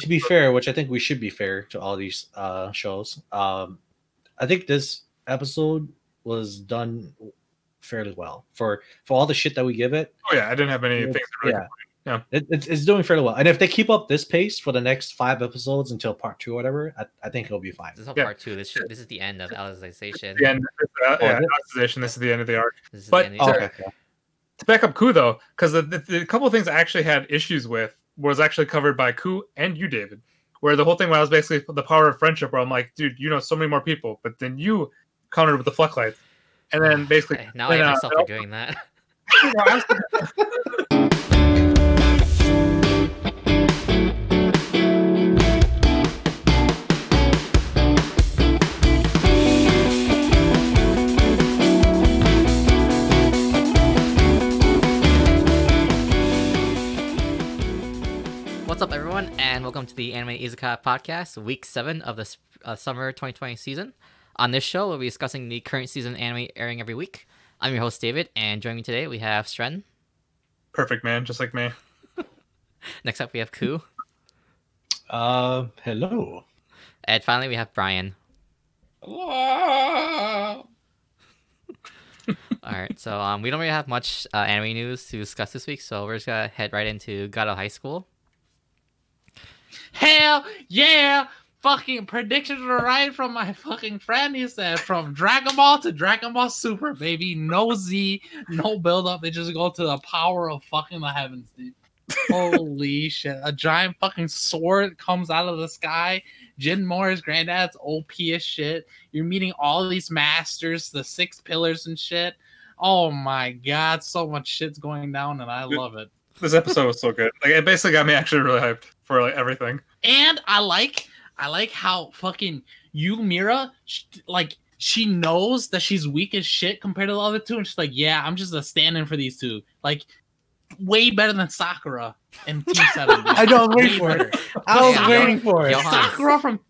to be fair, which I think we should be fair to all these uh, shows, um, I think this episode was done fairly well for for all the shit that we give it. Oh yeah, I didn't have any It's- things. To really yeah. Yeah. It, it's, it's doing fairly well. And if they keep up this pace for the next five episodes until part two or whatever, I, I think it'll be fine. This is Yeah. part two. This should, this is the end of Alicization. The end. Uh, yeah, this- Alicization, This is the end of the arc. This is But- the end Oh, of the okay. To back up Ku though, because the, the, the couple of things I actually had issues with was actually covered by Ku and you, David. Where the whole thing was basically the power of friendship, where I'm like, dude, you know so many more people, but then you countered with the floodlights, and then basically Okay, now I then, uh, myself for doing that. What's and welcome to the Anime Izakaya podcast, week seven of the uh, summer 2020 season. On this show, we'll be discussing the current season anime airing every week. I'm your host, David, and joining me today, we have Stren. perfect man, just like me. Next up, we have Ku. Uh, hello. And finally, we have Brian. All right, so um, we don't really have much uh, anime news to discuss this week, so we're just gonna head right into God of High School. Hell yeah! Fucking predictions were right from my fucking friend. He said from Dragon Ball to Dragon Ball Super, baby. No Z, no build up. They just go to the power of fucking the heavens, dude. Holy shit. A giant fucking sword comes out of the sky. Jin Mori's granddad's OP as shit. You're meeting all these masters, the six pillars and shit. Oh my god, so much shit's going down, and I love it. This episode was so good. Like it basically got me actually really hyped for like everything. And I like I like how fucking Yu Mira sh- like she knows that she's weak as shit compared to the other two, and she's like, "Yeah, I'm just a stand-in for these two. Like, way better than Sakura and Team Seven. I know, I'm waiting for it. I was Yeah. waiting for it. Johan. Sakura from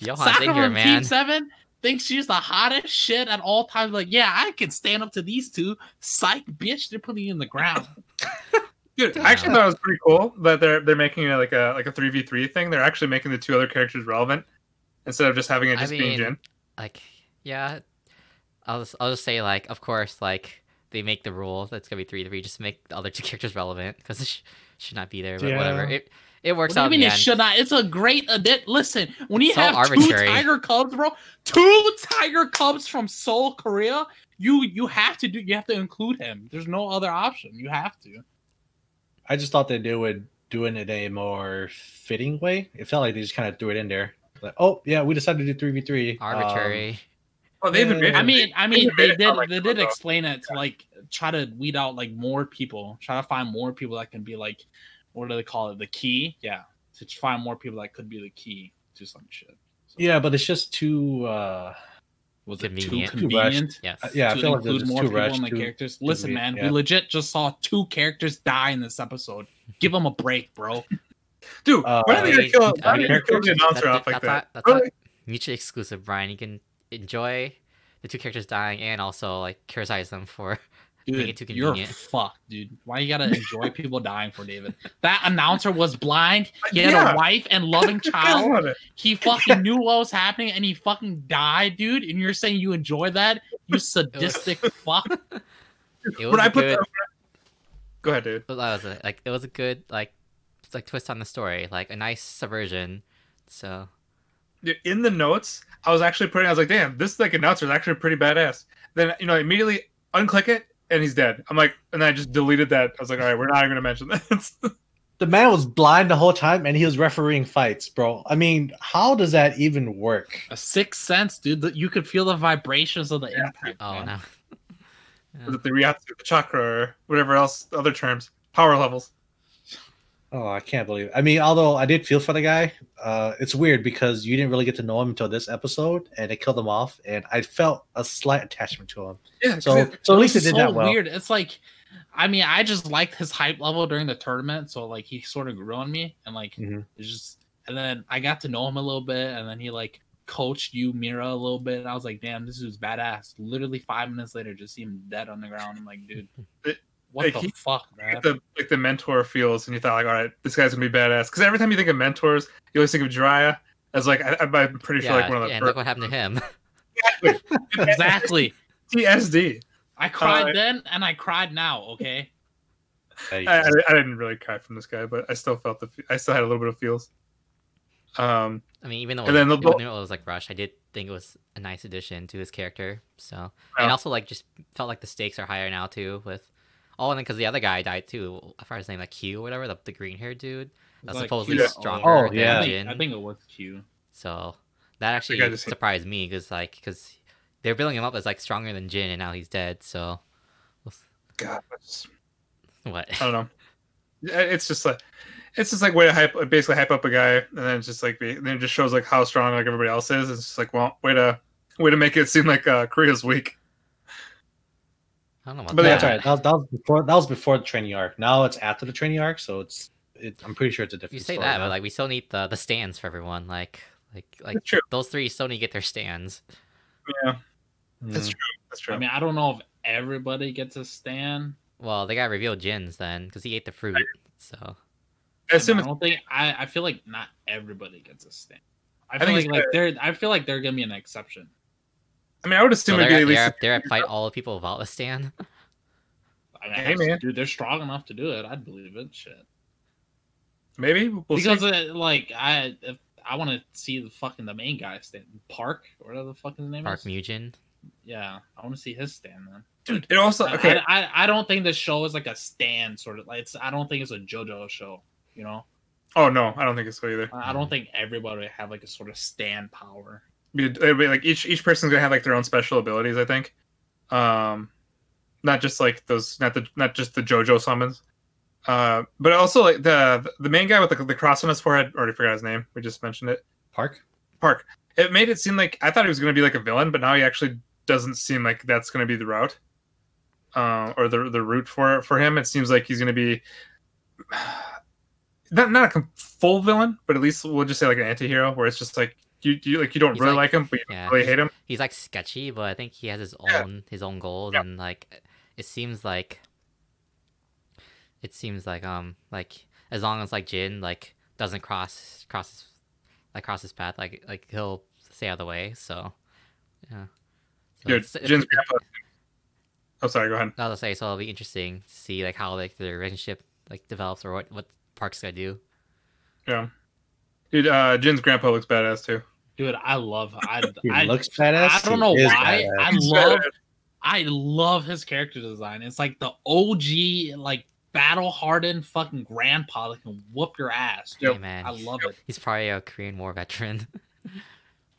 Johan's Sakura here, from man. Team Seven thinks she's the hottest shit at all times. Like, yeah, I can stand up to these two. Psych, bitch, they're putting you in the ground. Dude, Damn. I actually thought it was pretty cool that they're they're making it like a like a three v three thing. They're actually making the two other characters relevant instead of just having it I just being Jin. Like, yeah, I'll just, I'll just say like, of course, like they make the rule that's gonna be three three. Just make the other two characters relevant because it sh- should not be there. But whatever, it it works What do you out. mean in it end. should not? It's a great edit. Listen, when you So have arbitrary. two tiger cubs, bro, two tiger cubs from Seoul, Korea, you you have to do. You have to include him. There's no other option. You have to. I just thought that they would do it in a more fitting way. It felt like they just kind of threw it in there. Like, oh yeah, we decided to do three v three. Arbitrary. Oh, they even yeah. I mean, I mean, they did like they did explain it to like try to weed out like more people, try to find more people that can be like, what do they call it? The key, yeah, to find more people that could be the key to some shit. So, Yeah, but it's just too. uh was it Convenient. too Too rushed. convenient? Yes. uh, Yeah, I to feel like include just more too people rushed. in the too- characters. Listen, man, yeah. we legit just saw two characters die in this episode. Give them a break, bro. dude, Uh, why are they gonna kill? Why are they kill the announcer That's- off like that's that? Not, that's Really? not mutually exclusive, Brian. You can enjoy the two characters dying and also like criticize them for Make it too Dude, you're convenient. fucked, dude. Why you gotta enjoy people dying for David? That announcer was blind. He had Yeah. a wife and loving child. He fucking knew what was happening and he fucking died, dude. And you're saying you enjoy that? You sadistic fuck. it was When a I put good. that, go ahead, dude. that was a, like it was a good like like twist on the story, like a nice subversion. So in the notes, I was actually putting. I was like, "Damn, this like announcer is actually pretty badass." Then you know, immediately unclick it, and he's dead. I'm like, and then I just deleted that. I was like, "All right, we're not even gonna mention that." The man was blind the whole time, and he was refereeing fights, bro. I mean, how does that even work? A sixth sense, dude. That you could feel the vibrations of the impact. oh man. no. Was it the Reiatsu, the chakra, or whatever else, other terms, power levels. Oh, I can't believe. It. I mean, although I did feel for the guy, uh, it's weird because you didn't really get to know him until this episode, and they killed him off, and I felt a slight attachment to him. Yeah, 'cause So, it- so at least it did so that well. weird. It's like, I mean, I just liked his hype level during the tournament, so like he sort of grew on me, and like Mhm. it's just, and then I got to know him a little bit, and then he like coached Yu Mira a little bit, and I was like, damn, this is badass. Literally five minutes later, just see him dead on the ground. I'm like, dude, What Like, the he- fuck, Like man? the like the mentor feels, and you thought like, all right, this guy's gonna be badass. Because every time you think of mentors, you always think of Jiraiya as like I, I'm pretty sure yeah, like one of the and look what happened to him. first exactly. TSD. I cried Uh, then and I cried now. Okay. I, I, I didn't really cry from this guy, but I still felt the I still had a little bit of feels. Um, I mean, even though, And then the even bo- it was like Rush, I did think it was a nice addition to his character. So, Yeah. and also like just felt like the stakes are higher now too. With oh, and then because the other guy died too. I forgot his name, like Q or whatever, the, the green haired dude. That's Like, supposedly Q- stronger Oh, than yeah. I think, I think it was Q. So that actually I just- surprised me because like because they're building him up as like stronger than Jin, and now he's dead. So God, what? I don't know. It's just like it's just like way to hype, basically hype up a guy, and then it's just like then it just shows like how strong like everybody else is. It's just like well, way to way to make it seem like uh, Korea's weak. I don't know about But that. that's right. That was, that was before. That was before the training arc. Now it's after the training arc, so it's. It, I'm pretty sure it's a different. You say story that, now. but like we still need the the stands for everyone. Like like like true. those three still need to get their stands. Yeah, Mm. that's true. That's true. I mean, I don't know if everybody gets a stand. Well, they got revealed Jin's then because he ate the fruit. So I assume I don't think I. I feel like not everybody gets a stand. I I feel think like, like they're. I feel like they're gonna be an exception. I mean, I would assume they're, it'd be at, at least they're, they're at fight all the people of a stand. I mean, Hey, man. dude, they're strong enough to do it. I'd believe it. Shit. maybe we'll because see. uh, like I, if I want to see the fucking the main guy stand Park or whatever the fuck his name is Park Mugen. Yeah, I want to see his stand then. Dude, it also I- okay. I, I, I don't think this show is like a stand sort of like it's. I don't think it's a JoJo show. You know, oh no, I don't think it's so either. I I don't think everybody would have like a sort of stand power. It'd be, like each each person's gonna have like their own special abilities. I think, um, not just like those, not the not just the JoJo summons, uh, but also like the the main guy with the, the cross on his forehead. Already forgot his name. We just mentioned it. Park. Park. It made it seem like I thought he was gonna be like a villain, but now he actually doesn't seem like that's gonna be the route, uh, or the the route for for him. It seems like he's gonna be. Not not a full villain, but at least we'll just say like an anti-hero where it's just like you, you like you don't He's really like- like, him, but you Yeah, really hate him. He's like sketchy, but I think he has his Yeah. own his own goals, Yeah. and like it seems like it seems like um like as long as like Jin like doesn't cross cross his, like cross his path, like like he'll stay out of the way. So yeah. So Dude, it's- it's- Jin's grandpa. Oh, sorry. Go ahead. I was say, so it'll be interesting to see like how like the relationship like develops or what what Park's gonna do. Yeah, dude. Uh, Jin's grandpa looks badass too. Dude, I love. I, He I looks badass. I don't know why. badass. I He's love. badass. I love his character design. It's like the OG, like battle hardened fucking grandpa that can whoop your ass. Dude. Hey man, I love it. he's probably a Korean War veteran.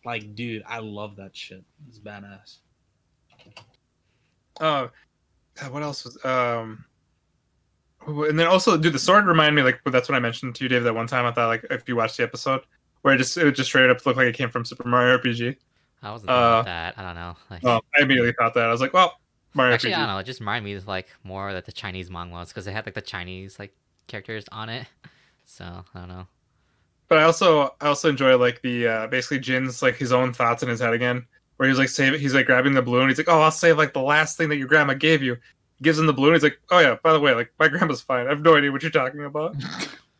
Like, dude, I love that shit. It's badass. Uh, what else was um. And then also, dude, the sword reminded me like that's what I mentioned to you, Dave. That one time I thought like if you watched the episode where it just it just straight up looked like it came from Super Mario RPG. I wasn't thinking Uh, that. I don't know. Like, Oh, I immediately thought that. I was like, well, Mario actually, I don't know. It just reminded me of like more that the Chinese mangas because they had like the Chinese like characters on it. So I don't know. But I also I also enjoy like the uh basically Jin's like his own thoughts in his head again, where he's like save he's like grabbing the balloon. He's like, oh, I'll save like the last thing that your grandma gave you. He gives him the balloon. He's like, oh yeah, by the way, like my grandma's fine. I have no idea what you're talking about. Dude,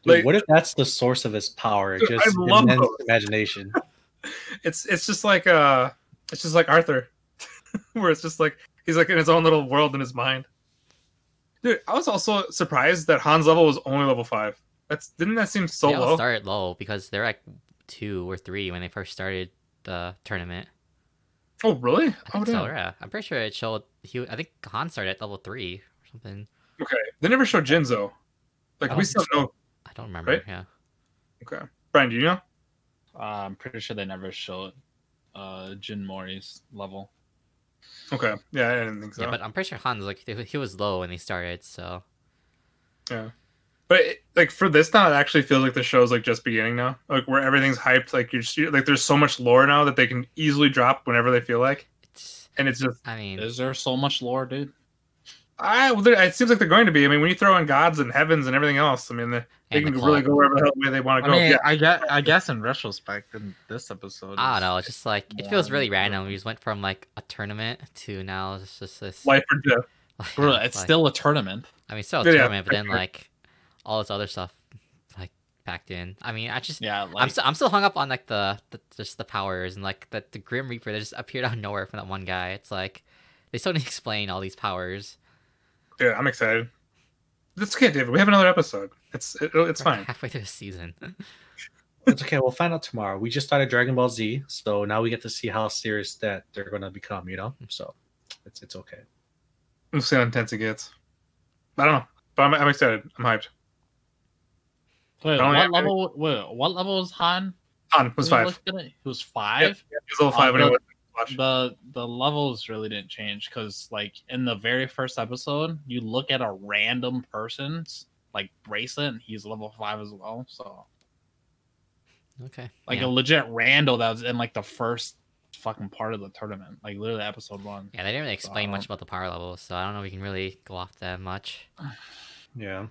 Like- what if that's the source of his power? Dude, Just I love immense those. imagination. It's it's just like uh it's just like Arthur, where it's just like he's like in his own little world in his mind. Dude, I was also surprised that Han's level was only level five. That's didn't that seem so they all low? started low because they're like two or three when they first started the tournament. Oh really? I oh, think so, yeah. I'm pretty sure it showed. He, I think Han started at level three or something. Okay, they never showed Jinzo. Like I we don't still know. I don't remember. Right? Yeah. Okay, Brian, do you know? Uh, I'm pretty sure they never showed uh Jin Mori's level. Okay, yeah, I didn't think so. Yeah, but I'm pretty sure Han's like he he was low when he started. So But it, like for this now, it actually feels like the show's like just beginning now. Like where everything's hyped. Like you're just, like there's so much lore now that they can easily drop whenever they feel like, it's. and it's just I mean, Is there so much lore, dude? I. Well, it seems like they're going to be. I mean, when you throw in gods and heavens and everything else, I mean, they, they and the can really go wherever the hell way they want to go. I mean, yeah, I guess I guess in retrospect, in this episode, I don't know. It's just like it feels really than- random. We just went from like a tournament to now it's just this life or death. Bro, Yeah, it's like- still a tournament. I mean, still a Yeah, tournament, but then sure. like all this other stuff like packed in. I mean, I just Yeah, I'm like still I'm still hung up on like the, the just the powers and like the the Grim Reaper that just appeared out of nowhere from that one guy. It's like they still need to explain all these powers. Yeah, I'm excited. It's okay, David. We have another episode. It's it, it's We're fine. Halfway through the season. It's okay. We'll find out tomorrow. We just started Dragon Ball Z, so now we get to see how serious that they're gonna become. You know, so it's it's okay. We'll see how intense it gets. I don't know, but I'm, I'm excited. I'm hyped. Wait, what have- level? Wait, what level was Han? Han was five. looked He was Yeah, five. he was level five when Uh, he the- was watch. The the levels really didn't change because like in the very first episode, you look at a random person's like bracelet, and he's level five as well. So Okay. like yeah. a legit rando that was in like the first fucking part of the tournament, like literally episode one. yeah, they didn't really explain much about the power levels, so I don't know if we can really go off that much. Yeah.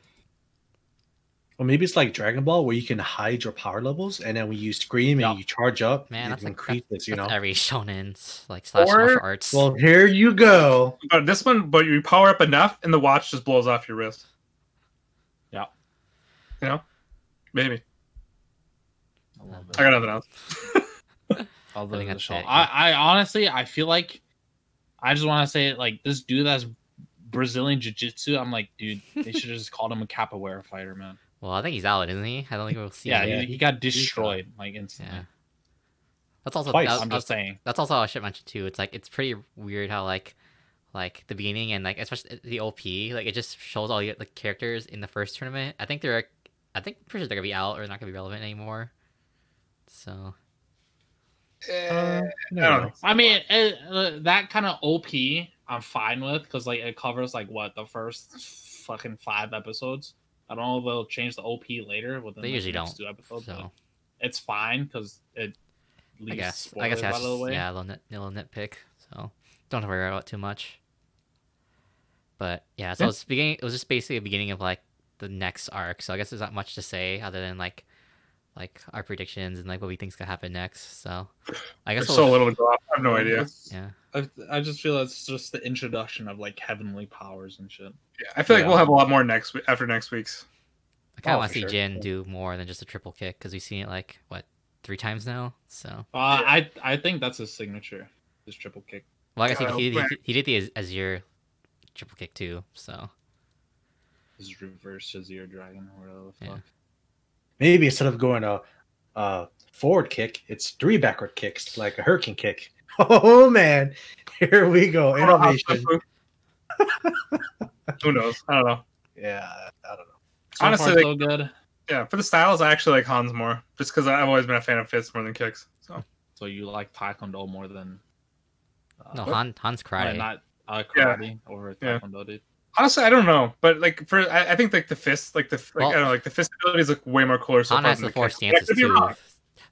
Well, maybe it's like Dragon Ball where you can hide your power levels, and then when you scream Yeah. and you charge up, Man, it that's like increases. you know. That's every shonen's like slash Or- martial arts. Well, here you go. But this one, but you power up enough, and the watch just blows off your wrist. Yeah. You know, maybe. I I got nothing else. I love I think the that's show. it, I, I honestly, I feel like I just want to say like this dude that's Brazilian jiu-jitsu. I'm like, dude, they should have just called him a capoeira fighter, man. Well, I think he's out, isn't he? I don't think we'll see. Yeah, him. he, he- he got destroyed like instantly. Yeah. That's also Twice, that- I'm just saying. that's also I should mention too. It's like it's pretty weird how like like the beginning and like especially the OP like it just shows all the like characters in the first tournament. I think they're I think pretty sure they're gonna be out or not gonna be relevant anymore. So Eh, Uh, I don't know. I mean, it, uh, that kind of OP, I'm fine with because like it covers like what the first fucking five episodes. I don't know if they'll change the OP later within they like, usually next don't. two episodes. but so it's fine because it I leaves guess I guess that's out of the way. yeah a little, nit, a little nitpick. So don't worry about it too much. But yeah, so Yeah. it's beginning. It was just basically a beginning of like the next arc. So I guess there's not much to say other than like like our predictions and like what we think's gonna happen next. So I guess we'll- so little to go off. I have no idea. Yeah. I, I just feel it's just the introduction of like heavenly powers and shit. Yeah, I feel like we'll have a lot more next week after next week's. I kind of Oh, want to see sure. Jin do more than just a triple kick because we've seen it like what three times now. So Uh, I I think that's his signature, his triple kick. well, I guess Yeah, he, he, he, he did the Az- Azure triple kick too. So His reverse Azure Dragon or whatever the Yeah. Fuck. Maybe instead of going a, a forward kick, it's three backward kicks, like a hurricane kick. Oh man, here we go, innovation. Who knows? I don't know. Yeah, I don't know. So Honestly, far, like- so good. Yeah, for the styles, I actually like Hans more, just because I've always been a fan of fists more than kicks. So So you like Taekwondo more than uh, no, What? Han, Hans uh, karate. not uh, Yeah. karate over Yeah. Taekwondo, dude. Honestly, I don't know, but like for I, I think like the fists, like the like Well- I don't know, like the fist abilities look way more cooler. So Han far has the four kicks. But I stances too. wrong.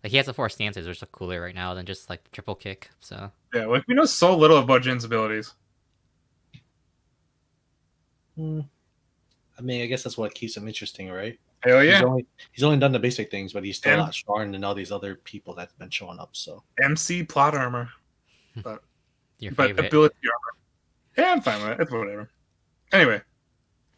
Like he has the four stances, which look cooler right now than just like triple kick. So Yeah, like we know so little about Jin's abilities. Hmm. I mean, I guess that's what keeps him interesting, right? Hell He's yeah, only he's only done the basic things, but he's still And- a lot stronger than all these other people that's been showing up. So MC plot armor, but your but favorite. ability armor. Yeah, I'm fine with it. It's whatever. Anyway,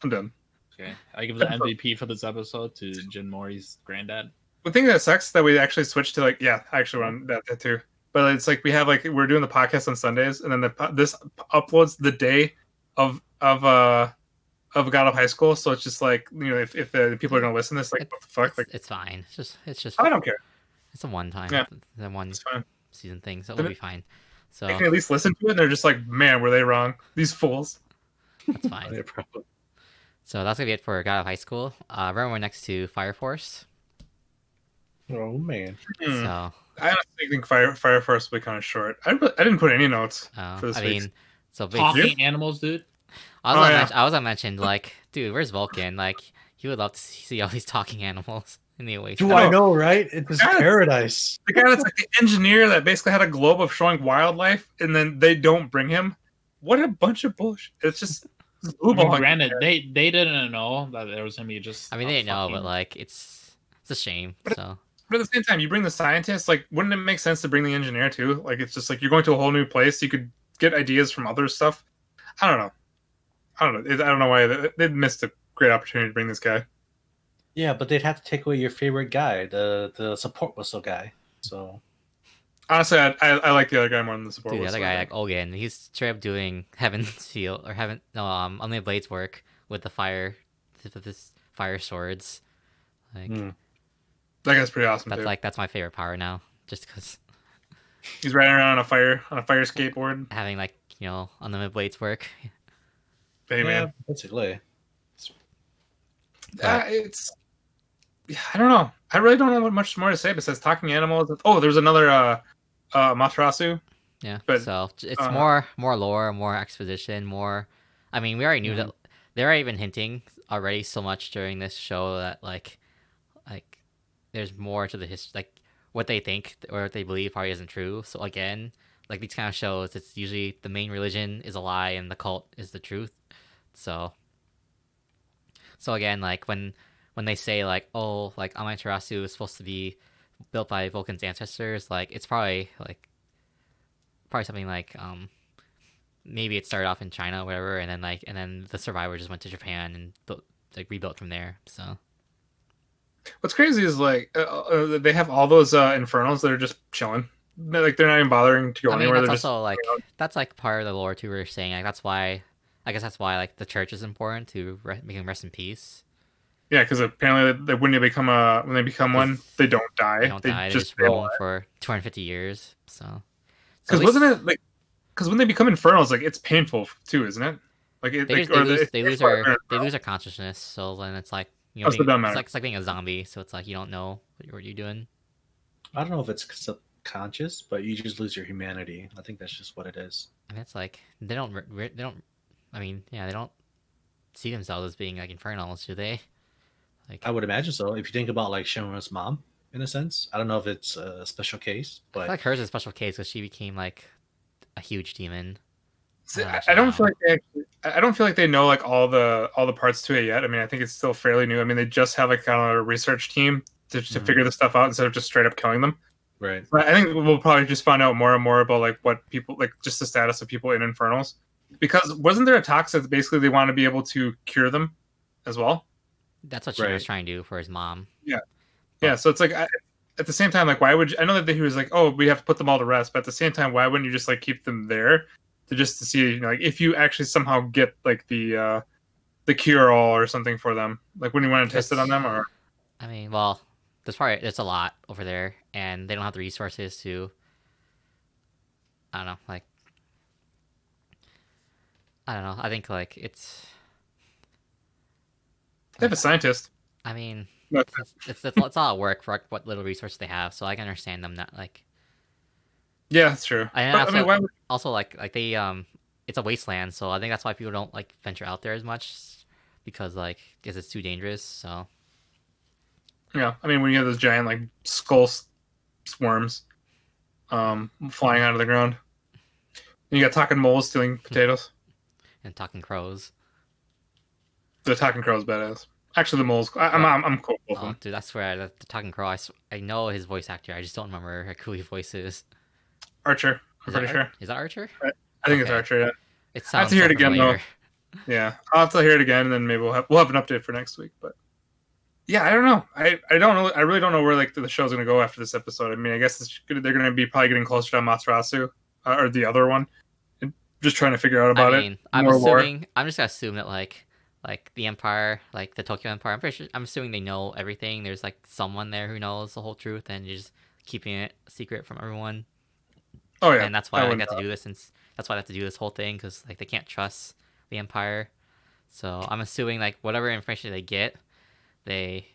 I'm done. Okay, I give the MVP for this episode to Jin Mori's granddad. the thing that sucks that we actually switched to like yeah I actually run that, that too but it's like we have like we're doing the podcast on sundays and then the this uploads the day of of uh of god of high school so it's just like you know if, if the people are gonna listen to this like what the fuck it's, like it's fine. It's just it's just i don't care it's a one time, Yeah. the one it's season thing, so it'll be fine. So they can at least listen to it and they're just like man were they wrong these fools that's fine. Yeah, probably. So that's gonna be it for God of High School. Uh, remember we're next to Fire Force. Oh man, Hmm. So i honestly think fire fire force will be kind of short I, re- I didn't put any notes uh, For this I week's- mean, so basically, Talking animals, dude. I was Oh, gonna yeah. mention, I was gonna mention like, dude, where's Vulcan? Like, he would love to see all these talking animals in the Oasis. do I I know. know, right? It's just paradise. the guy that's like the engineer that basically had a globe of showing wildlife and then they don't bring him what a bunch of bullshit it's just it's I mean, granted, they they didn't know that there was gonna be just. I mean, they didn't know, but like, it's it's a shame. But- So But at the same time, you bring the scientists. Like, wouldn't it make sense to bring the engineer too? Like, it's just like you're going to a whole new place. You could get ideas from other stuff. I don't know. I don't know. I don't know why they, they missed a great opportunity to bring this guy. Yeah, but they'd have to take away your favorite guy, the the support whistle guy. So Honestly, I, I, I like the other guy more than the support. Dude, the other guy, guy. like Ogun, he's straight up doing Heaven's Feel or Heaven, no, um, Unlimited Blades work with the fire, with this fire swords. Like Hmm. that guy's pretty awesome that's too. like that's my favorite power now, just because He's riding around on a fire on a fire skateboard. having like you know on Unlimited Blades work. Hey yeah, man, basically. uh, it's I don't know. I really don't know what much more to say besides talking animals. Oh, there's another uh uh Matarasu. Yeah, But, so it's uh, more more lore, more exposition, more. I mean, we already knew that they're even hinting already so much during this show that like, like, there's more to the history, like what they think or what they believe probably isn't true. So again, like these kind of shows, it's usually the main religion is a lie and the cult is the truth. So, so again, like when when they say like, oh, like Amaterasu is supposed to be built by Vulcan's ancestors, like it's probably like probably something like um maybe it started off in China or whatever, and then like and then the survivor just went to Japan and built like rebuilt from there. So What's crazy is like uh, uh, they have all those uh infernals that are just chilling. They're, like they're not even bothering to go I mean anywhere. that's They're just also like around. that's like part of the lore too. We are saying like that's why I guess that's why like the church is important to re- make them rest in peace. Yeah, because apparently they, when they become a when they become one, they don't die. They don't die. They just stay roam for 250 years. So So Because least wasn't it like? Because when they become infernals, like it's painful too, isn't it? Like it, they, like, just, they or lose it's they lose painful their they're they infernal. lose their consciousness. So then it's like you know so being, doesn't it's like it's like being a zombie. So it's like you don't know what you're, what you're doing. I don't know if it's subconscious, but you just lose your humanity. I think that's just what it is. And it's like they don't re- re- they don't. I mean, yeah, they don't see themselves as being like infernals, do they? Like I would imagine so. If you think about like Shinra's mom, in a sense, I don't know if it's a special I case, feel but like hers is a special case because she became like a huge demon. See, Oh, I, I don't feel like they actually, I I don't feel like they know like all the all the parts to it yet. I mean, I think it's still fairly new. I mean, they just have like kind of a research team to, to Mhm. figure this stuff out instead of just straight up killing them. right. But I think we'll probably just find out more and more about like what people like just the status of people in infernals. Because wasn't there a talk that basically they want to be able to cure them as well? That's what she was trying to do for his mom. Yeah, Yeah, so it's like I, at the same time, like why would you, I know that he was like, oh, we have to put them all to rest, but at the same time, why wouldn't you just like keep them there to just to see, you know, like if you actually somehow get like the uh the cure all or something for them, like when you want to test it on them, or I mean, well, there's probably there's a lot over there, and they don't have the resources to. I don't know, like. I don't know. I think like it's. They have a scientist. I mean, it's it's, it's, it's a lot of work for what little resources they have, so I can understand them not like. Yeah, that's true. I But, I also- mean, why Also, like like they um, it's a wasteland, so I think that's why people don't like venture out there as much, because like because it's too dangerous. So yeah, I mean, when you have those giant like skull swarms, um, flying out of the ground, and you got talking moles stealing potatoes. and talking crows. The talking crow's badass. Actually, the moles. I, I'm, I'm I'm cool with Oh, them. dude, that's where I, the, the talking crow. I, I know his voice actor. I just don't remember who his voice is. Archer. I'm Is pretty sure. Ar- Is that Archer? I think it's Archer. Yeah. It sounds. I have to hear it again, though. Yeah, I'll have to hear it again, and then maybe we'll have we'll have an update for next week. But yeah, I don't know. I, I don't know. I really don't know where like the, show's gonna go after this episode. I mean, I guess it's, they're gonna be probably getting closer to Materasu uh, or the other one, just trying to figure out about I it. I'm assuming. I'm just gonna assume that like, like the Empire, like the Tokyo Empire. I'm pretty sure. I'm assuming they know everything. There's like someone there who knows the whole truth, and you're just keeping it secret from everyone. Oh yeah, and that's why I I, got to do this, since that's why I have to do this whole thing because like they can't trust the Empire. So I'm assuming like whatever information they get, they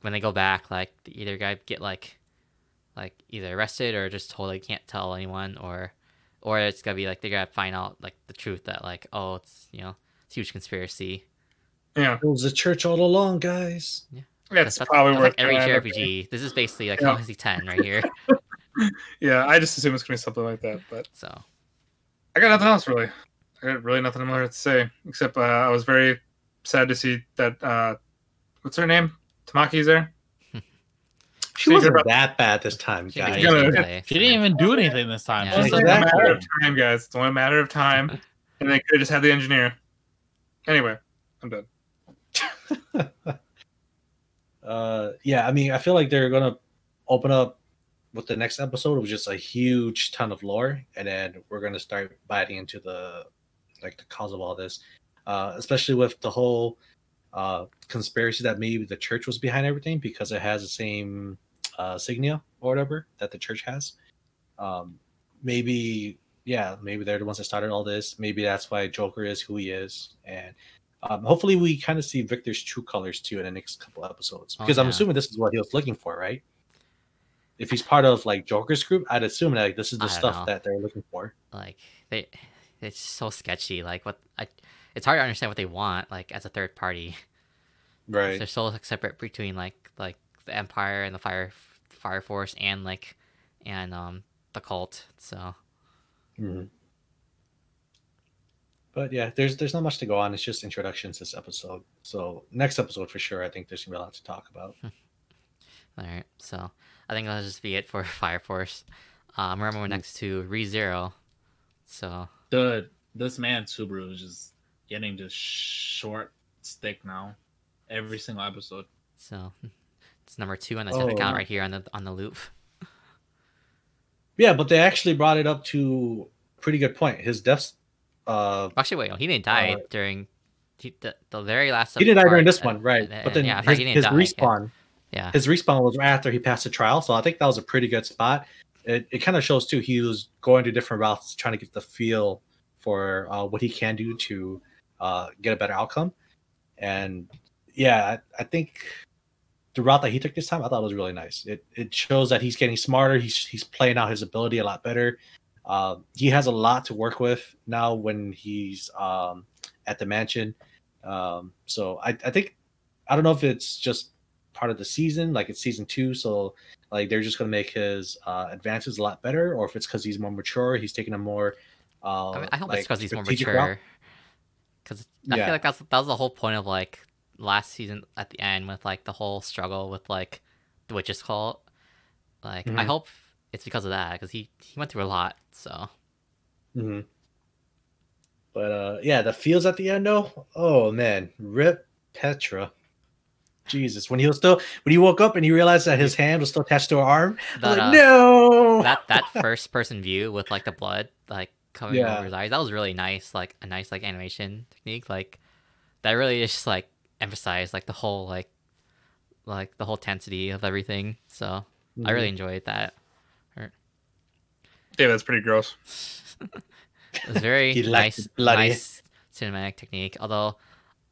when they go back, like either guy get like like either arrested or just told they can't tell anyone, or or it's gonna be like they gotta find out like the truth that like oh it's you know it's a huge conspiracy. Yeah. It was the church all along, guys. That's, that's, probably that's where like every it's gonna end up JRPG. This is basically like Yeah. Final Fantasy Ten right here. Yeah, I just assume it's gonna be something like that. But So I got nothing else really. I got really nothing more to say except uh, I was very sad to see that. uh What's her name? Tamaki's there. She So wasn't you're- that bad this time, she guys. did gonna- gameplay, She didn't even do anything this time. Yeah. It's She's only like, a matter of time, guys. It's only a matter of time, and they could have just had the engineer. Anyway, I'm done. uh, yeah, I mean, I feel like they're gonna open up with the next episode with just a huge ton of lore, and then we're gonna start biting into the like the cause of all this, uh, especially with the whole uh, conspiracy that maybe the church was behind everything because it has the same uh, signia or whatever that the church has. Um, maybe, yeah, maybe they're the ones that started all this. Maybe that's why Joker is who he is, and um, hopefully we kind of see Victor's true colors too in the next couple episodes Oh, because I'm assuming this is what he was looking for, right? If he's part of like Joker's group, I'd assume that like, this is the stuff know. that they're looking for. Like they, it's so sketchy. Like what I, it's hard to understand what they want. Like as a third party, Right. they're so like, separate between like like the Empire and the Fire Fire Force and like and um the cult. So Mhm. But yeah, there's there's not much to go on. It's just introductions this episode. So next episode for sure, I think there's gonna be a lot to talk about. all right. So I think that'll just be it for Fire Force. Um, remember we're next to ReZero. So The this man Subaru is just getting just short stick now. Every single episode. so it's number two on the death Oh. account right here on the on the loop. Yeah, but they actually brought it up to pretty good point. His deaths uh Actually, wait, no, he didn't die Uh, during he, the, the very last. he didn't die during this one, right? But then yeah, his, his die, yeah. respawn Yeah, his respawn was after he passed the trial. So I think that was a pretty good spot. It, it kind of shows too he was going to different routes, trying to get the feel for uh, what he can do to uh, get a better outcome. And yeah, I, I think the route that he took this time, I thought was really nice. It it shows that he's getting smarter. He's he's playing out his ability a lot better. Um, he has a lot to work with now when he's um, at the mansion. Um, so I, I think I don't know if it's just part of the season, like it's season two, so like they're just gonna make his uh, advances a lot better, or if it's because he's more mature, he's taking a more. Uh, I, mean, I hope like, it's because he's more mature. Because I Yeah. feel like that's that was the whole point of like last season at the end with like the whole struggle with like the witch's cult. Like I Mhm. hope it's because of that because he he went through a lot. So hmm But uh, yeah, the feels at the end though. Oh man, rip Petra. Jesus, when he was still when he woke up and he realized that his hand was still attached to her arm. That like, uh, no. that that first person view with like the blood like coming Yeah. over his eyes that was really nice. Like a nice like animation technique. Like that really is just like emphasized like the whole like like the whole tensity of everything. So I really enjoyed that. Yeah, that's pretty gross. It was very nice, nice cinematic technique. Although,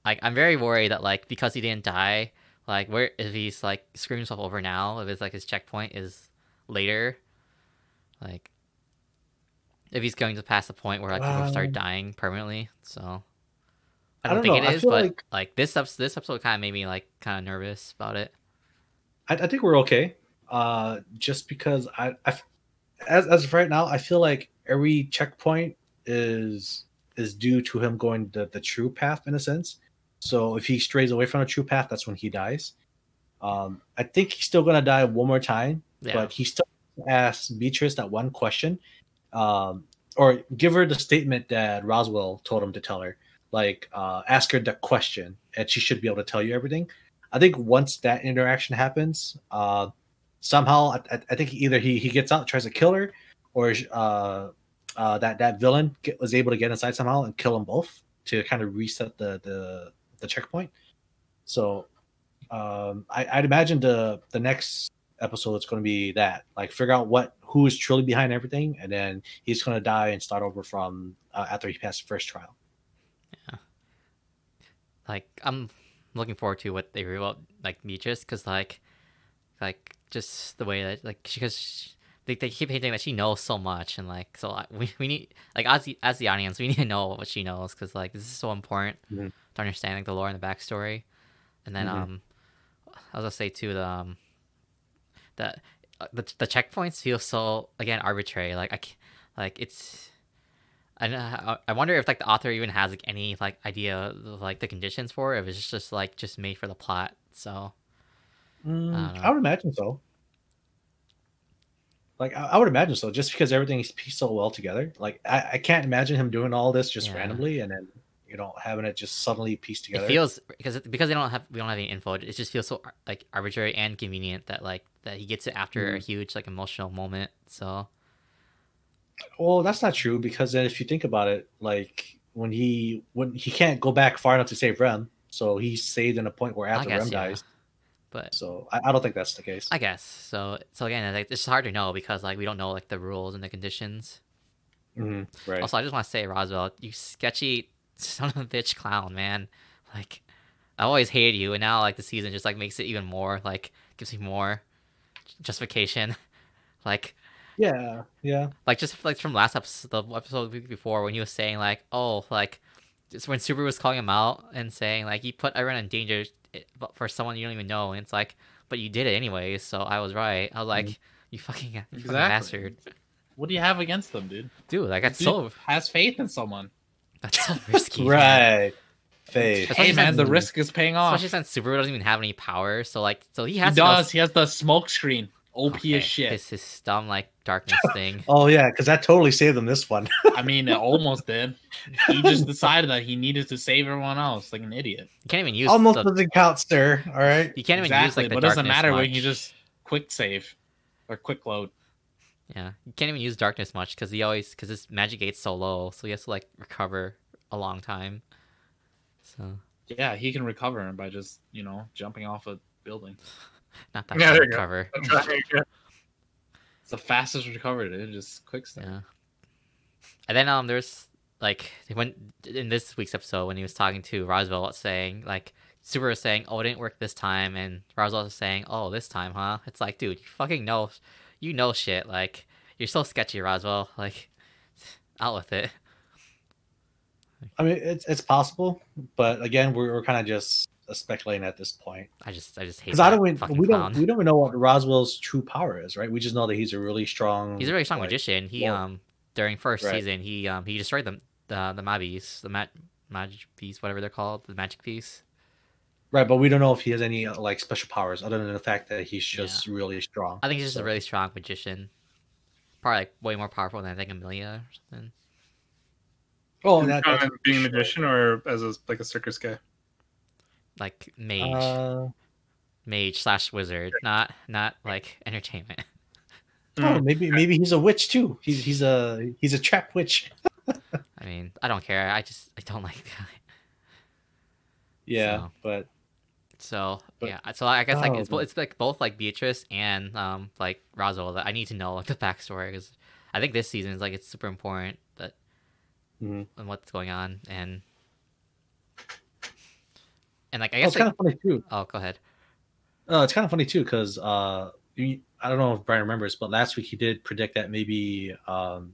like, I'm very worried that like because he didn't die, like, where if he's like screwing himself over now, if it's like his checkpoint is later, like, if he's going to pass the point where like people start dying permanently. So, I I don't, don't think know, it is, but like- like, this episode, this episode kind of made me like kind of nervous about it. I, I think we're okay. Uh, just because I, I f- as as of right now, I feel like every checkpoint is is due to him going the the true path in a sense. So if he strays away from the true path, that's when he dies. Um, I think he's still gonna die one more time, Yeah, but he still asks Beatrice that one question, um, or give her the statement that Roswaal told him to tell her. Like, uh, ask her the question, and she should be able to tell you everything. I think once that interaction happens, uh, somehow I, I- think either he he gets out, tries to kill her, or uh, uh, that that villain get, was able to get inside somehow and kill them both to kind of reset the the the checkpoint. So um, I, I'd imagine the the next episode is going to be that like figure out what who is truly behind everything, and then he's going to die and start over from uh, after he passed the first trial. Yeah, like I'm looking forward to what they reveal like Beatrice because like like just the way that like because they, they keep hinting that she knows so much and like so I- we, we need like as the as the audience we need to know what she knows because like this is so important Mhm. to understanding like the lore and the backstory and then Mhm. um I was gonna say too the um the uh, the, the checkpoints feel so again arbitrary like I like it's I, how- I wonder if like the author even has like any like idea of like the conditions for it, if it's just like just made for the plot. So Mm, don't I would imagine so. Like I, I would imagine so, just because everything is pieced so well together. Like I, I can't imagine him doing all this just Yeah. randomly and then you know having it just suddenly pieced together. It feels because it, because they don't have we don't have any info. It just feels so like arbitrary and convenient that like that he gets it after a Mhm. huge like emotional moment. So well, that's not true because then if you think about it, like when he when he can't go back far enough to save Rem, so he's saved in a point where after guess, Rem yeah. dies. But So I, I don't think that's the case. I guess so. So again, like, it's hard to know because like we don't know like the rules and the conditions. Mhm, right. Also, I just want to say, Roswaal, you sketchy son of a bitch clown, man. Like, I always hated you, and now like the season just like makes it even more like gives me more justification. like, yeah, yeah. like just like from last episode, the episode before when he was saying like, oh, like just when Subaru was calling him out and saying like you put everyone in danger eh, but for someone you don't even know, and it's like, but you did it anyways, so I was right. I was like, you fucking, you fucking bastard, What do you have against them, dude? dude. Like that's Dude so has faith in someone. that's so risky, man. Right. Faith. Especially Hey man, since- the risk is paying off. Especially since Subaru doesn't even have any power, so like, so he He has to know- does. He has the smoke screen. OP Okay, as shit. His, his dumb like darkness thing. Oh yeah, because that totally saved them this one. I mean, it almost did. He just decided that he needed to save everyone else, like an idiot. You can't even use Almost the, doesn't count, sir. All right. you can't even exactly, use like the but it doesn't darkness matter when you just quick save or quick load. yeah you can't even use darkness much because he always because his magic gate's so low, so he has to like recover a long time. So Yeah, he can recover by just you know jumping off a building. Not that Yeah, much there you go. recover. I'm trying to- It's the fastest recovery, dude. Just quick step. Yeah. And then um, there's like when in this week's episode when he was talking to Roswaal, saying like Super was saying, "Oh, it didn't work this time," and Roswaal was saying, "Oh, this time, huh?" It's like, dude, you fucking know, you know shit. Like you're so sketchy, Roswaal. Like out with it. I mean, it's it's possible, but again, we're, we're kind of just speculating at this point I just, I just hate because I don't we, clown. don't we don't know what Roswaal's true power is, right? We just know that he's a really strong. He's a really strong like- magician. He well- um during first Right. season he um he destroyed the the the Mabeasts, the mat magic piece, whatever they're called, the magic piece. Right, but we don't know if he has any uh, like special powers other than the fact that he's just really strong. I think he's just So- a really strong magician. Probably like way more powerful than I think Emilia or something. Oh, that, that's being a magician or as a, like a circus guy. Like mage, Uh, mage slash wizard, not not like entertainment. oh, Mm. maybe maybe he's a witch too. He's he's a he's a trap witch. I mean, I don't care. I just I don't like that. Yeah, So- but So But- yeah, so I guess like Oh, it's but- it's like both like Beatrice and um like Roswaal that I need to know like the backstory because I think this season is like it's super important that Mhm. and what's going on and and like I oh, guess it's kind of funny too. oh go ahead Uh, it's kind of funny too because uh, I don't know if Brian remembers, but last week he did predict that maybe um,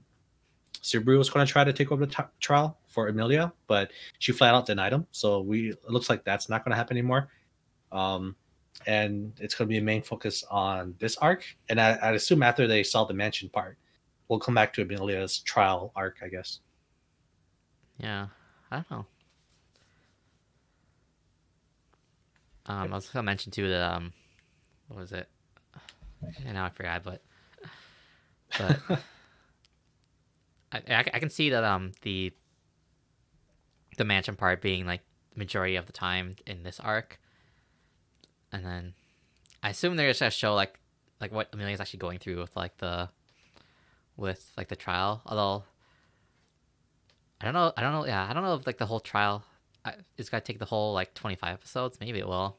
Subaru was going to try to take over the t- trial for Emilia, but she flat out denied him. So we it looks like that's not going to happen anymore. Um, and it's going to be a main focus on this arc. And I, I'd assume after they solve the mansion part, we'll come back to Emilia's trial arc, I guess. yeah I don't know um I was gonna mention too that um what was it? And now I forgot but but I, I, I can see that um the the mansion part being like the majority of the time in this arc. And then i assume they're just gonna show like like what emilia's actually going through with like the with like the trial. Although i don't know i don't know yeah i don't know if like the whole trial uh, is gonna take the whole like 25 episodes maybe it will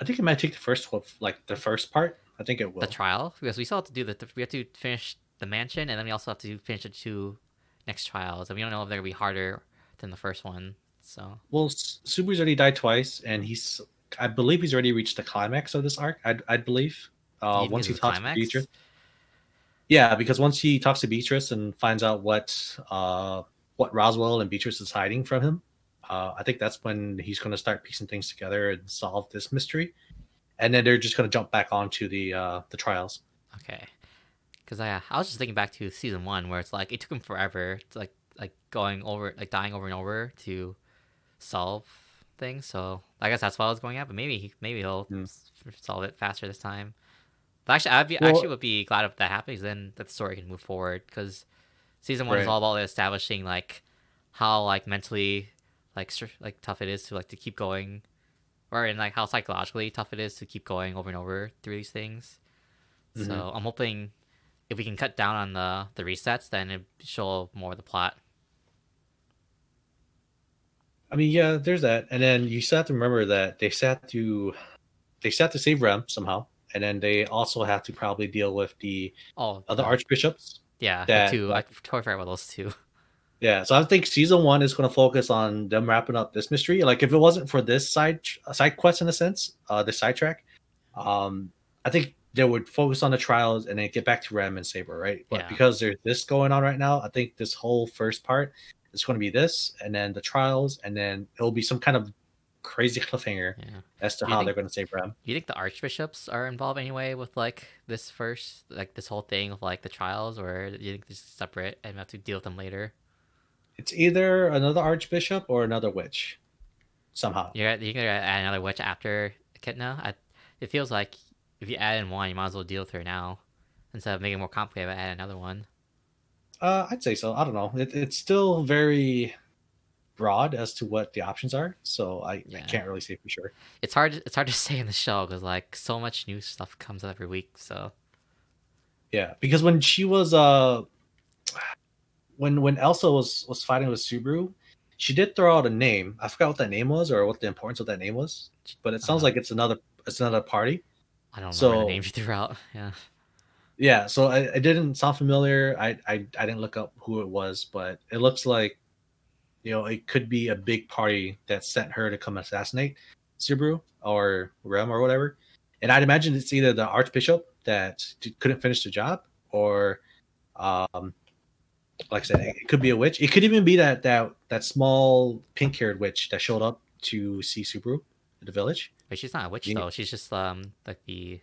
I think it might take the first like the first part. I think it will. the trial because we still have to do the we have to finish the mansion and then we also have to finish the two next trials and we don't know if they're gonna be harder than the first one so Well, Subaru's already died twice, and he's, I believe he's already reached the climax of this arc. I'd, I'd believe. Uh, once he talks climax? to Beatrice. Yeah, because once he talks to Beatrice and finds out what, uh, what Roswaal and Beatrice is hiding from him, uh, I think that's when he's going to start piecing things together and solve this mystery. And then they're just going to jump back onto the uh, the trials. Okay, because I I was just thinking back to season one where it's like it took him forever to like like going over like dying over and over to solve things. So I guess that's what I was going at. But maybe he- maybe he'll s- solve it faster this time. But actually, I'd be Well- actually would be glad if that happens. Then that story can move forward because season one is all about establishing like how like mentally like like tough it is to like to keep going, or in like how psychologically tough it is to keep going over and over through these things. So Mhm. I'm hoping if we can cut down on the the resets, then it show more of the plot. I mean, yeah, there's that, and then you still have to remember that they have to they have to save Rem somehow, and then they also have to probably deal with the Oh, other the- archbishops. Yeah, that- the two. I totally forgot about those two. Yeah, so I think season one is going to focus on them wrapping up this mystery. Like, if it wasn't for this side side quest in a sense, uh, the sidetrack, um, I think they would focus on the trials and then get back to Rem and Saber, right? But Yeah. because there's this going on right now, I think this whole first part is going to be this, and then the trials, and then it'll be some kind of crazy cliffhanger Yeah. as to how think- they're going to save. Do you think the archbishops are involved anyway with like this first, like this whole thing of like the trials, or do you think this is separate and we have to deal with them later? It's either another archbishop or another witch, somehow. You're you're gonna add another witch after Echidna. I, it feels like if you add in one, you might as well deal with her now instead of making it more complicated. Add another one. Uh, I'd say so. I don't know. It, it's still very broad as to what the options are, so I, I can't really say for sure. It's hard. It's hard to say in the show because like so much new stuff comes out every week. So Yeah, because when she was uh, when when Elsa was was fighting with Subaru, she did throw out a name. I forgot what that name was or what the importance of that name was, but it sounds Uh-huh. like it's another it's another party. I don't know So- the names you threw out. Yeah. Yeah, so I, it didn't sound familiar. I, I I didn't look up who it was, but it looks like you know it could be a big party that sent her to come assassinate Subaru or Rem or whatever. And I'd imagine it's either the Archbishop that couldn't finish the job, or um, like I said, it, could be a witch. It could even be that that that small pink haired witch that showed up to see Subaru at the village, But she's not a witch Yeah. though. She's just um like the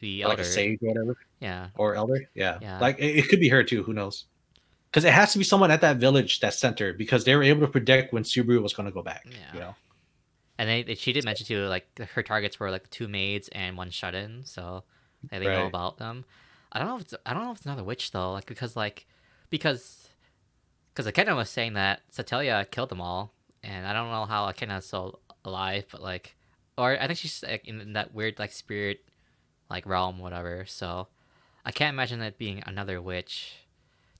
the like a sage or whatever. Yeah. or elder yeah, Yeah. like it, it could be her too who knows because it has to be someone at that village that center because they were able to predict when subaru was going to go back Yeah. you know And they, they- she did mention too, like her targets were like two maids and one shut in, so they, they know about them. I don't know if it's I don't know if it's another witch though, like because like because because Echidna was saying that Satella killed them all, and I don't know how Echidna's still alive, but like, or I think she's like in that weird like spirit like realm, whatever. So I can't imagine that being another witch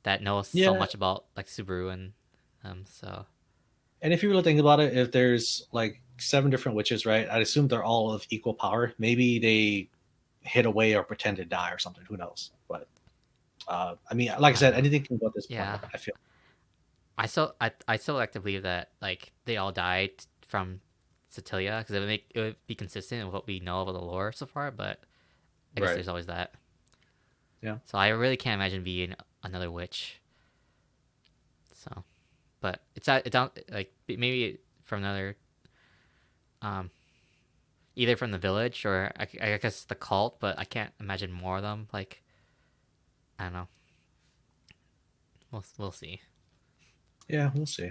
that knows Yeah. so much about like Subaru and um. So and if you really think about it if there's like seven different witches right i'd assume they're all of equal power maybe they hid away or pretend to die or something who knows but uh i mean like i said anything can go at this point Yeah. i feel I still I, I still like to believe that like they all died from Satella because it would make it would be consistent with what we know about the lore so far. But I guess Right. there's always that. Yeah. So I really can't imagine being another witch. So, but it's out it's out like maybe from another, um, either from the village or I, I guess the cult. But I can't imagine more of them. Like, I don't know. We'll we'll see. yeah we'll see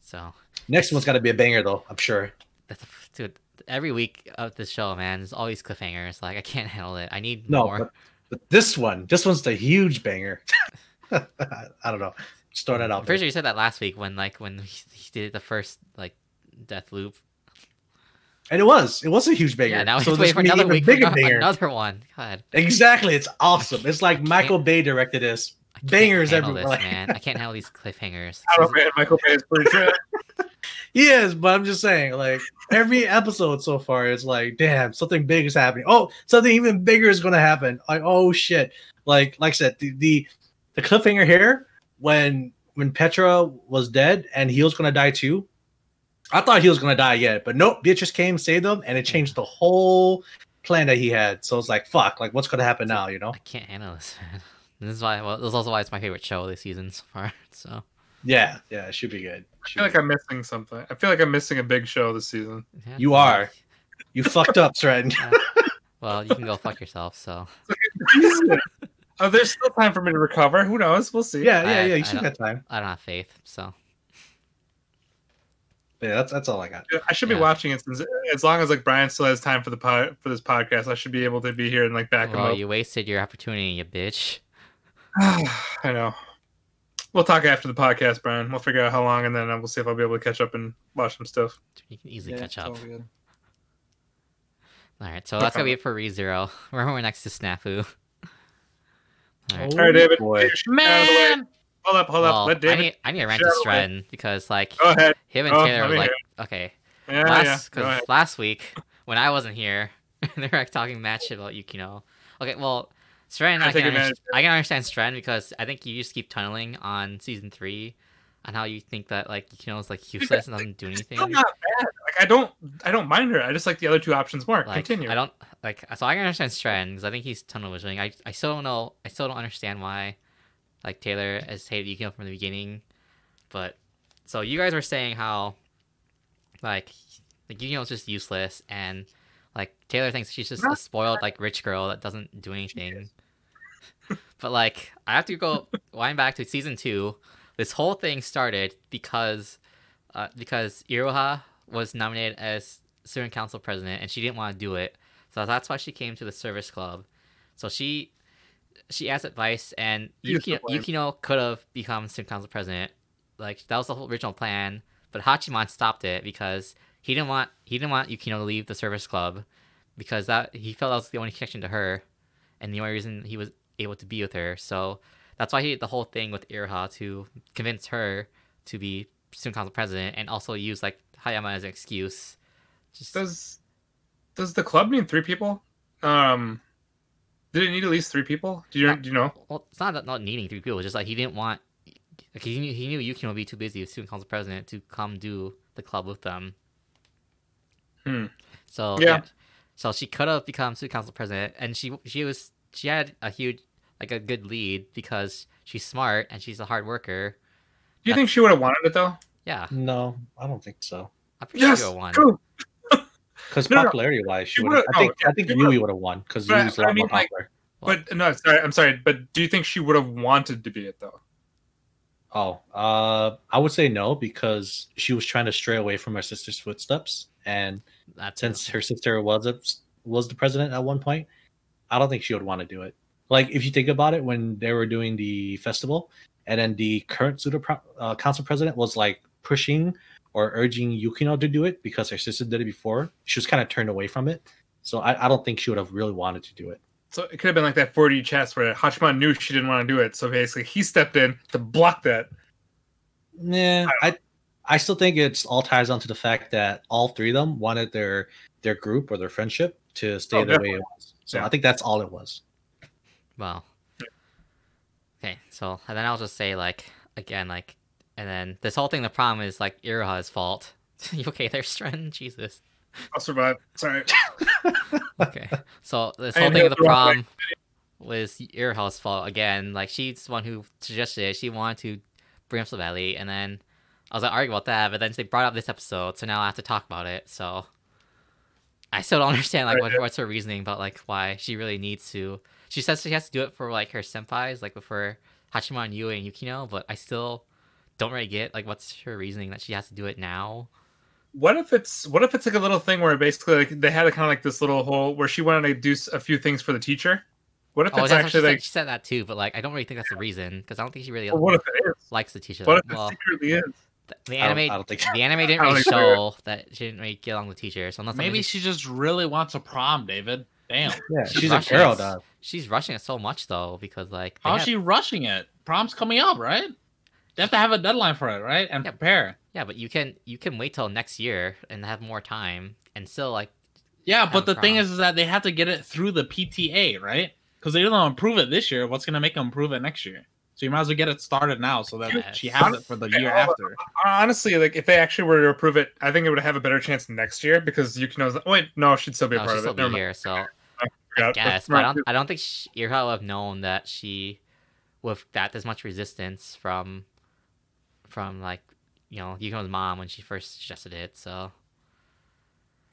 So next one's got to be a banger though i'm sure that's dude. Every week of this show, man, there's these cliffhangers. Like I can't handle it. I need no more. but, but this one this one's the huge banger i don't know just throw that out I'm pretty sure you said that last week when like when he, he did the first like death loop. And it was. It was a huge banger. Yeah, now we so have to wait for another week for bigger ano- banger. another one. God, Exactly. It's awesome. It's like Michael Bay directed this. Bangers handle everywhere. This, man, I can't handle these cliffhangers. I don't know, man. Michael Bay is pretty good. He is, but I'm just saying, like every episode so far is like, damn, something big is happening. Oh, something even bigger is gonna happen. Like, oh shit. Like, like I said, the the, the cliffhanger here when when Petra was dead and he was gonna die too. I thought he was gonna die yet, but nope, Beatrice came, saved him, and it changed the whole plan that he had. So it's like, fuck, like what's gonna happen now, you know? I can't handle this, man. This is why. Well, this is also why it's my favorite show this season so far. So Yeah, yeah, it should be good. I feel like be I'm missing something. I feel like I'm missing a big show this season. yeah, You well, are. You fucked up, Stratton. yeah. Well, you can go fuck yourself. So oh, there's still time for me to recover. Who knows? We'll see. Yeah, yeah, I- yeah. You still don't- time. I don't have faith. So But yeah, that's that's all I got. I should be watching it since as long as like Brian still has time for the pod, for this podcast. I should be able to be here and like back well, him you wasted your opportunity, you bitch. I know. we'll talk after the podcast, Brian. We'll figure out how long, and then uh, we'll see if I'll be able to catch up and watch some stuff. You can easily Yeah, catch up. all. All right, so No that's gonna be it for ReZero. We're next to Snafu. All right. Oh, All right, David. boy. get your shit out of the way. Man, Hold up, hold Well, up. Let I need I need to rant share to. Stren because like Go ahead. him and Oh, Taylor were like hear okay Yeah, last yeah. because last week when I wasn't here they were like, talking mad shit about Yukino. Okay, well Stren I I, can advantage understand, I can understand Stren because I think you just keep tunneling on season three on how you think that like Yukino is like useless and doesn't do anything. Not bad. Like I don't, I don't mind her. I just like the other two options more. Like Continue. I don't like so I can understand Stren because I think he's tunnel visioning. I I still don't know I still don't understand why like Taylor has hated Yukino from the beginning. But so you guys were saying how like like Yukino's just useless and like Taylor thinks she's just a spoiled like rich girl that doesn't do anything. but like I have to go wind back to season two. This whole thing started because uh, because Iroha was nominated as student council president and she didn't want to do it. So that's why she came to the service club. So she she asked advice and Yukino. Yukino could have become student council president. Like that was the whole original plan, but Hachiman stopped it because he didn't want he didn't want Yukino to leave the service club because that he felt that was the only connection to her and the only reason he was able to be with her. So that's why he did the whole thing with Iroha to convince her to be student council president and also use like Hayama as an excuse. Just Does does the club need three people? Um, did it need at least three people? Do you do you know? well, it's not that not needing three people. It's just like he didn't want. Like he knew he knew Yukino would be too busy with student council president to come do the club with them. Hmm. So Yeah. So she could have become student council president, and she she was she had a huge like a good lead because she's smart and she's a hard worker. Do you think she would have wanted it though? Yeah, No, I don't think so. I'm pretty Yes. sure she won. True. Because No, no, no. popularity wise, she She would. would've- I think oh, yeah, I think Yui would've- won because But- Yui's a but I lot more mean, like- popular. But no, sorry, I'm sorry. But do you think she would have wanted to be it though? Oh, uh, I would say no because she was trying to stray away from her sister's footsteps, and That's since her sister was a, was the president at one point, I don't think she would want to do it. Like if you think about it, when they were doing the festival, and then the current pseudo uh, council president was like pushing or urging Yukino to do it because her sister did it before, she was kind of turned away from it. So I, I don't think she would have really wanted to do it. So it could have been like that 4D chess where Hachiman knew she didn't want to do it, so basically he stepped in to block that. Yeah, I I still think it's all ties down to the fact that all three of them wanted their their group or their friendship to stay Oh, the way it was. So Yeah. I think that's all it was. Well. Okay, so and then I'll just say like again like, and then this whole thing. The problem is like Iroha's fault. you okay there, Stren? Jesus. I'll survive. Sorry. Okay, so this whole thing with the the wrong way. prom was Iroha's fault again. Like she's the one who suggested it. She wanted to bring up the valley, and then I was like arguing about that, but then they brought up this episode, so now I have to talk about it. So I still don't understand like what, what's her reasoning about like why she really needs to. She says she has to do it for like her senpais, like for Hachiman, Yui, and Yukino, but I still don't really get like what's her reasoning that she has to do it now. What if it's what if it's like a little thing where basically like they had a kind of like this little hole where she wanted to do a few things for the teacher? What if Oh, it's that's what she, actually said, like she said that too, but like I don't really think that's the reason because I don't think she really well, what if it is? likes the teacher. What if well, it secretly is? th- the I don't- anime, I don't think the anime didn't really show that she didn't really get along with the teacher. So unless maybe maybe she just really wants a prom, David. Damn. Yeah, She's she's a Russian. girl, dog. she's rushing it so much though because like they How's have- she rushing it? Prom's coming up, right? They have to have a deadline for it, right? And Yeah. prepare. yeah, but you can you can wait till next year and have more time and still like Yeah, but a the thing is, is that they have to get it through the PTA, right? Because they don't improve it this year. What's going to make them improve it next year? So you might as well get it started now so that Yes. she has it for the year after. Uh, honestly, like if they actually were to approve it, I think it would have a better chance next year because Yukino's. Oh, wait, no, she'd still be a oh, part she'll of still it. be Never mind. here. So I guess, but I don't I don't think she, Iroha would have known that she with that there's much resistance from from like you know Yukino's mom when she first suggested it. So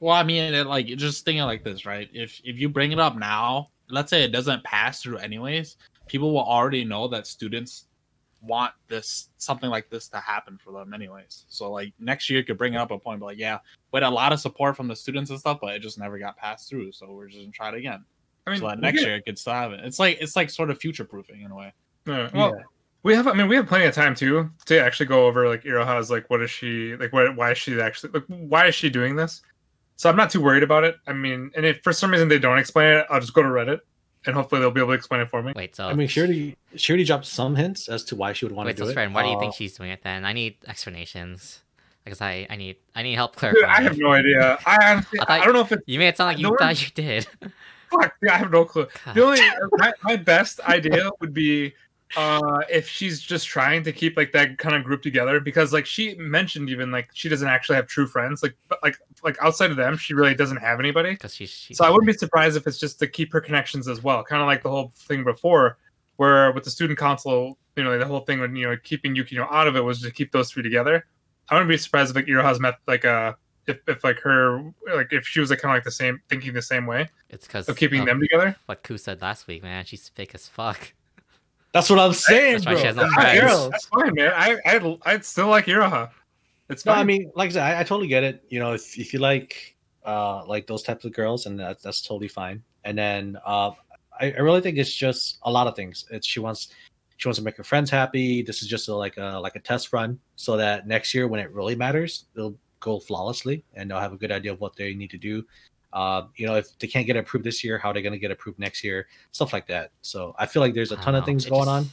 Well, I mean, it, like just thinking like this, right? If if you bring it up now, let's say it doesn't pass through anyways, people will already know that students want this something like this to happen for them anyways. So like next year you could bring up a point, but like yeah, we had a lot of support from the students and stuff, but it just never got passed through. So we're just gonna try it again. I mean, so that next get- year it could still happen. It's like it's like sort of future proofing in a way. Yeah, well, Yeah. We have, I mean, we have plenty of time too to actually go over like Iroha's like what is she like what why is she actually like why is she doing this? So I'm not too worried about it. I mean, and if for some reason they don't explain it, I'll just go to Reddit and hopefully they'll be able to explain it for me. Wait, so I mean, she already dropped some hints as to why she would want to wait, do so it. friend, why do you think Uh, she's doing it then? I need explanations because I I need I need help Dude. I have no idea. I honestly, I I, don't know if it's You made it sound like you No thought one- you did. fuck. I have no clue. God. The only my, my best idea would be uh if she's just trying to keep like that kind of group together because like she mentioned even like she doesn't actually have true friends like but like like outside of them she really doesn't have anybody Because she's she, so i wouldn't be surprised if it's just to keep her connections as well kind of like the whole thing before where with the student council you know the whole thing when you know keeping yukino out of it was to keep those three together i wouldn't be surprised if like Iroha's met like uh if, if like her like if she was like kind of like the same thinking the same way it's because of keeping them together What Ku said last week, man. She's fake as fuck. That's what I'm saying, That's why bro. she has no That's friends. girls. That's fine, man. I I I'd still like Iroha. It's No. I mean, like I said, I, I totally get it. You know, if, if you like uh like those types of girls, and that's that's totally fine. And then uh I, I really think it's just a lot of things. It's she wants she wants to make her friends happy. This is just a, like a like a test run, so that next year when it really matters, they'll go flawlessly and they'll have a good idea of what they need to do. Uh, you know, if they can't get approved this year, how are they going to get approved next year? Stuff like that. So I feel like there's a ton of things going just- on,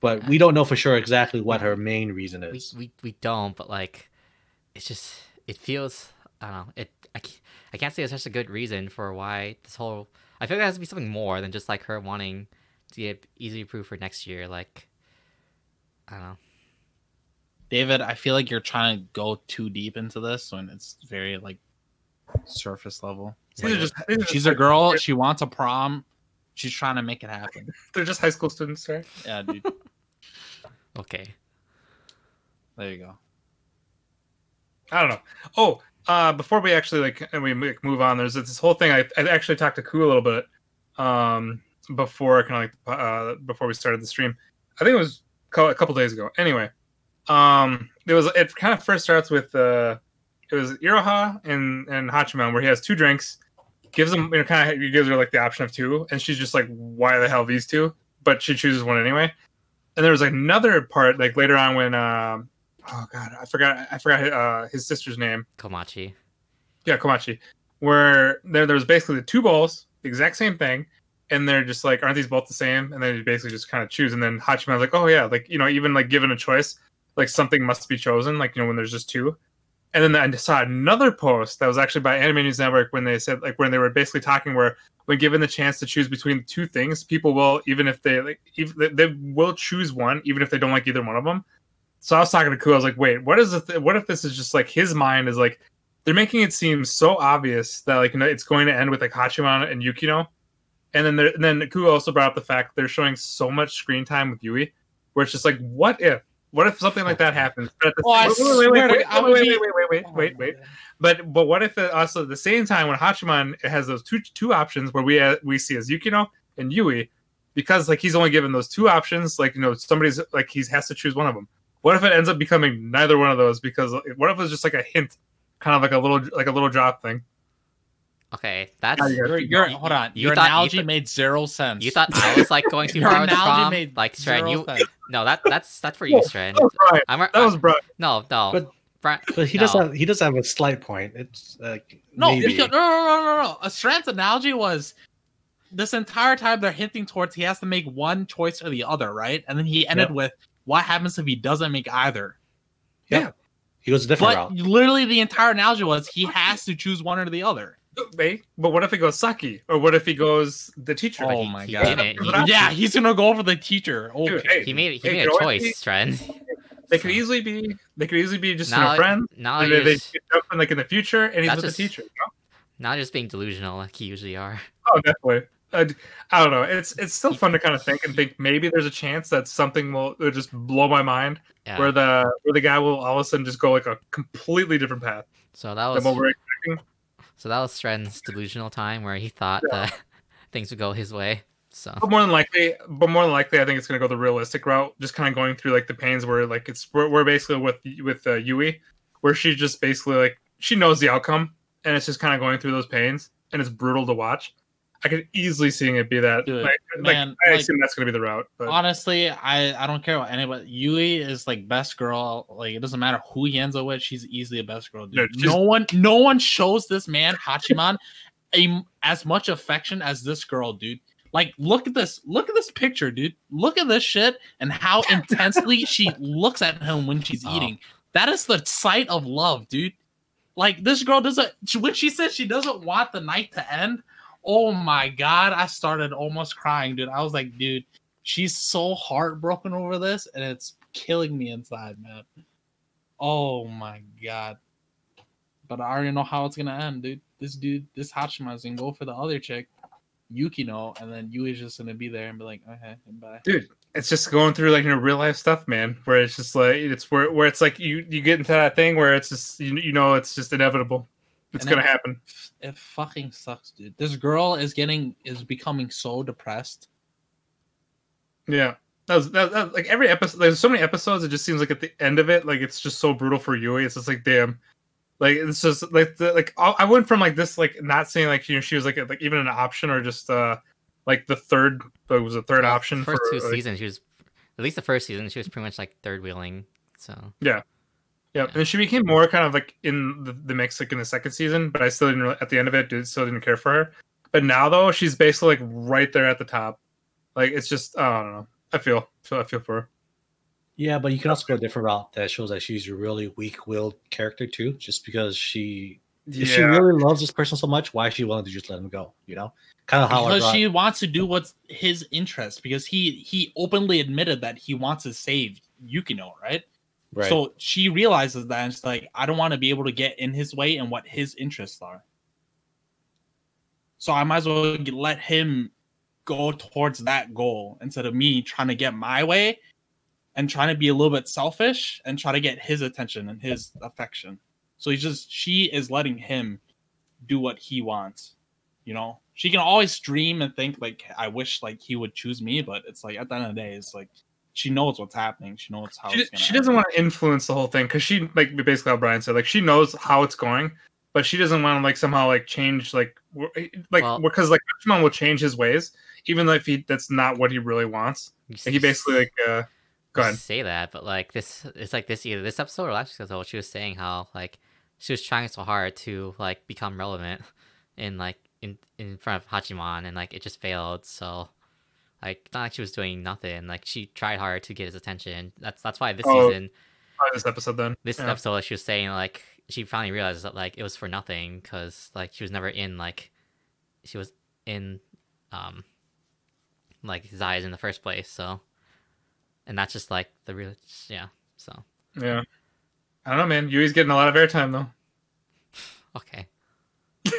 but we don't know for sure exactly what her main reason is. we we don't, but like, it's just it feels. I don't know. It I can't, I can't say it's such a good reason for why this whole. I feel like it has to be something more than just like her wanting to get easily approved for next year. Like, I don't know. David, I feel like you're trying to go too deep into this when it's very like surface level. these are just, these She's just a girl. She wants a prom. She's trying to make it happen. They're just high school students, right? Yeah, dude. Okay. There you go. I don't know. Oh, uh, before we actually like and we move on, there's this whole thing. I, I actually talked to Ku a little bit um, before kind of like uh, before we started the stream. I think it was a couple days ago. Anyway, um, it was it kind of first starts with uh, it was Iroha and and Hachiman where he has two drinks, gives them you know kind of he gives her like the option of two, and she's just like, why the hell these two? But she chooses one anyway. And there was another part like later on when um, oh god, I forgot I forgot uh, his sister's name. Komachi. Yeah, Komachi, where there there was basically the two bowls, the exact same thing, and they're just like, aren't these both the same? And then you basically just kind of choose. And then Hachiman's like, oh yeah, like you know, even like given a choice, like something must be chosen, like you know, when there's just two. And then I saw another post that was actually by Anime News Network when they said like when they were basically talking where when given the chance to choose between two things, people will even if they like if they, will choose one even if they don't like either one of them. So I was talking to Ku, I was like, wait, what is the th- what if this is just like his mind is like they're making it seem so obvious that like you know it's going to end with like Hachiman and Yukino, and then and then Ku also brought up the fact they're showing so much screen time with Yui, where it's just like, what if, what if something like that happens? But at the Oh, I wait, wait, wait, wait, wait, wait, wait, wait, wait, wait, But but what if also at the same time when Hachiman has those two two options where we uh, we see as Yukino and Yui, because like he's only given those two options, like you know somebody's like he has to choose one of them. What if it ends up becoming neither one of those? Because what if it's just like a hint, kind of like a little like a little drop thing? Okay, that's How you guys Your, keep your, going? hold on. You Your thought- you analogy made zero sense. you thought I was like going too Your far with the analogy prom? made Like Stren, zero you sense. no that that's that's for you, oh, Stren. That was Brian. I'm That was Brian. no no. But- Brian, But he does no. have he does have a slight point. It's like No, maybe. because, no, no, no, no, no. A Strand's uh, analogy was this entire time they're hinting towards he has to make one choice or the other, right? And then he ended Yep. with what happens if he doesn't make either. Yeah. He goes a different But route. literally, the entire analogy was he has to choose one or the other. Wait, but what if he goes Saki, or what if he goes the teacher? Oh he- my he God. He, Yeah, he's gonna go for the teacher. Okay. Dude, hey, he made he Hey, made a choice, Stren. They could easily be. They could easily be just you Now- know, friends. Now they, they just, get up in, like in the future, and he's with just- the teacher. you know? now you're just being delusional like you usually are. Oh, definitely. I, I don't know. It's it's still fun to kind of think and think maybe there's a chance that something will, will just blow my mind Yeah. where the where the guy will all of a sudden just go like a completely different path so that than was what we're expecting. So that was Stren's delusional time where he thought Yeah. that things would go his way. So But more than likely, but more than likely, I think it's gonna go the realistic route. Just kind of going through like the pains where like it's we're, we're basically with with uh, Yui, where she just basically like she knows the outcome, and it's just kind of going through those pains, and it's brutal to watch. I could easily seeing it be that. Dude, like, man, like, I like- assume that's gonna be the route. But Honestly, I I don't care about anybody. Yui is like best girl. Like it doesn't matter who he ends up with. She's easily a best girl. Dude. No, no one, no one shows this man Hachiman a, as much affection as this girl, dude. Like, look at this. Look at this picture, dude. Look at this shit and how intensely she looks at him when she's Oh. eating. That is the sight of love, dude. Like this girl doesn't. When she says she doesn't want the night to end, oh my god, I started almost crying, dude. I was like, dude, she's so heartbroken over this, and it's killing me inside, man. Oh my god. But I already know how it's gonna end, dude. This dude, this Hachiman's gonna go for the other chick, Yukino, and then Yui's just gonna be there and be like, okay, bye. dude, it's just going through like you know real life stuff, man. Where it's just like it's where where it's like you you get into that thing where it's just you, you know it's just inevitable. It's And gonna then- happen. It fucking sucks, dude. This girl is getting is becoming so depressed. Yeah. That was, that, that like every episode. There's so many episodes. It just seems like at the end of it, like it's just so brutal for Yui. It's just like damn, like it's just like the, like I I went from like this like not saying like you know she was like like even an option or just uh like the third it was a third option First for two like, seasons, she was at least the first season, she was pretty much like third wheeling. So Yeah, and she became more kind of like in the, the mix like in the second season, but I still didn't really, at the end of it did, still didn't care for her. But now though, she's basically like right there at the top. Like it's just I don't know. I feel feel I feel for her. Yeah, but you can also go a different route that shows that she's a really weak-willed character too. Just because she, if she really loves this person so much, why is she willing to just let him go? You know, kind of how because she wants to do what's his interest because he he openly admitted that he wants to save Yukino, right? Right. So she realizes that and it's like I don't want to be able to get in his way and what his interests are. So I might as well let him go towards that goal instead of me trying to get my way and trying to be a little bit selfish and try to get his attention and his affection. So he's just she is letting him do what he wants. You know, she can always dream and think like I wish like he would choose me, but it's like at the end of the day, it's like she knows what's happening. She knows how she, it's she doesn't want to influence the whole thing because she like basically how Brian said like she knows how it's going, but she doesn't want to like somehow like change like w- like Well- because like Pokemon will change his ways even though if he that's not what he really wants. you Like, he basically like uh go you ahead. say that, but like this, it's like this either this episode or last episode. She was saying how like she was trying so hard to like become relevant in like in in front of Hachiman, and like it just failed. So like not like she was doing nothing. Like she tried hard to get his attention. That's that's why this Oh, season, this episode then. this Yeah. episode, like, she was saying like she finally realized that like it was for nothing because like she was never in like she was in um like his eyes in the first place. So and that's just like the real yeah. So Yeah. I don't know, man. Yui's getting a lot of airtime though. okay.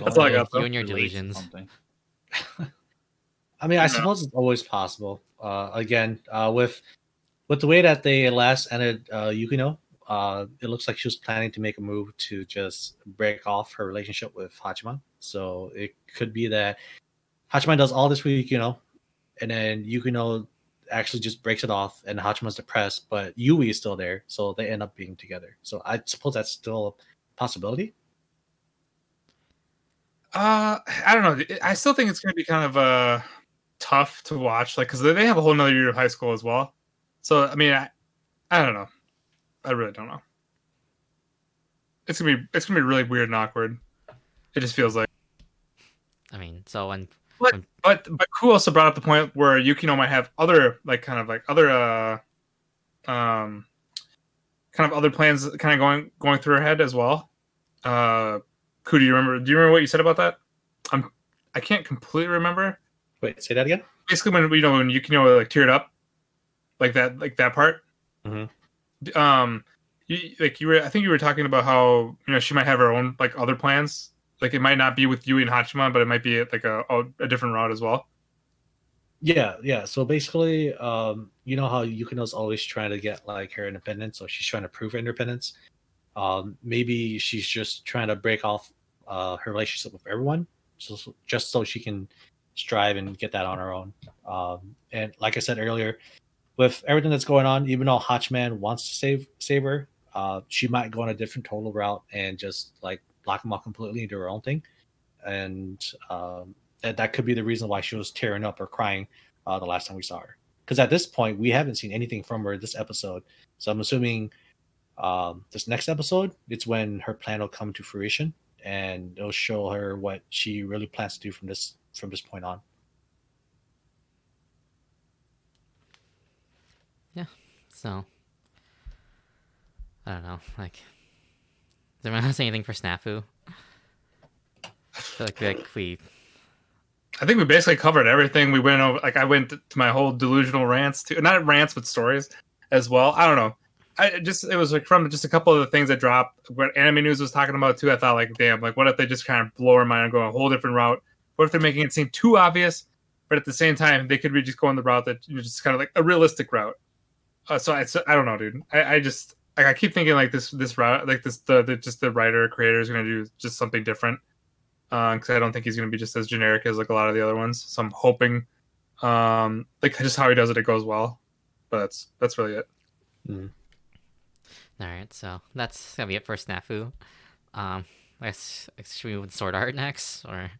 That's all I got. You Though. and your delusions. I mean, I Yeah. suppose it's always possible. Uh, again, uh, with with the way that they last ended uh, Yukino, uh, it looks like she was planning to make a move to just break off her relationship with Hachiman. So it could be that Hachiman does all this with Yukino, and then Yukino actually just breaks it off, and Hachiman's depressed, but Yui is still there, so they end up being together. So I suppose that's still a possibility. Uh, I don't know. I still think it's going to be kind of uh tough to watch, like because they have a whole nother year of high school as well. So I mean, I, I don't know. I really don't know. It's gonna be it's gonna be really weird and awkward. It just feels like. I mean, so when But but Ku also brought up the point where Yukino might have other like kind of like other uh um kind of other plans kind of going going through her head as well. Uh Ku, do you remember do you remember what you said about that? I'm I can't completely remember. Wait, say that again. Basically when you know when Yukino like teared up like that like that part. Mhm. Um you, like you were I think you were talking about how you know she might have her own like other plans. Like it might not be with Yui and Hachiman, but it might be like a, a, different route as well. Yeah, yeah. So basically, um, you know how Yukino's always trying to get like her independence, so she's trying to prove her independence. Um, maybe she's just trying to break off uh, her relationship with everyone, so, so- just so she can strive and get that on her own. Um, and like I said earlier, with everything that's going on, even though Hachiman wants to save her, uh, she might go on a different total route and just like block him off completely do her own thing. and um, that, that could be the reason why she was tearing up or crying uh, the last time we saw her. Because at this point, we haven't seen anything from her this episode, so I'm assuming um, this next episode it's when her plan will come to fruition, and it'll show her what she really plans to do from this from this point on. Yeah. So I don't know. Like, does anyone else anything for Snafu? I feel like, like we I think we basically covered everything. We went over, like, I went to my whole delusional rants too, not rants, but stories as well. I don't know. I just, it was like from just a couple of the things that dropped. What Anime News was talking about too. I thought, like, damn, like, what if they just kind of blow our mind and go a whole different route? What if they're making it seem too obvious, but at the same time, they could be just going the route that you know, just kind of like a realistic route. Uh, so I, I don't know, dude. I, I just, like, I keep thinking like this, this route, like this, the, the just the writer creator is going to do just something different because uh, I don't think he's going to be just as generic as like a lot of the other ones. So I'm hoping, um, like just how he does it, it goes well. But that's that's really it. Mm. All right, so that's gonna be it for Snafu. Um, I guess should we move with Sword Art next, or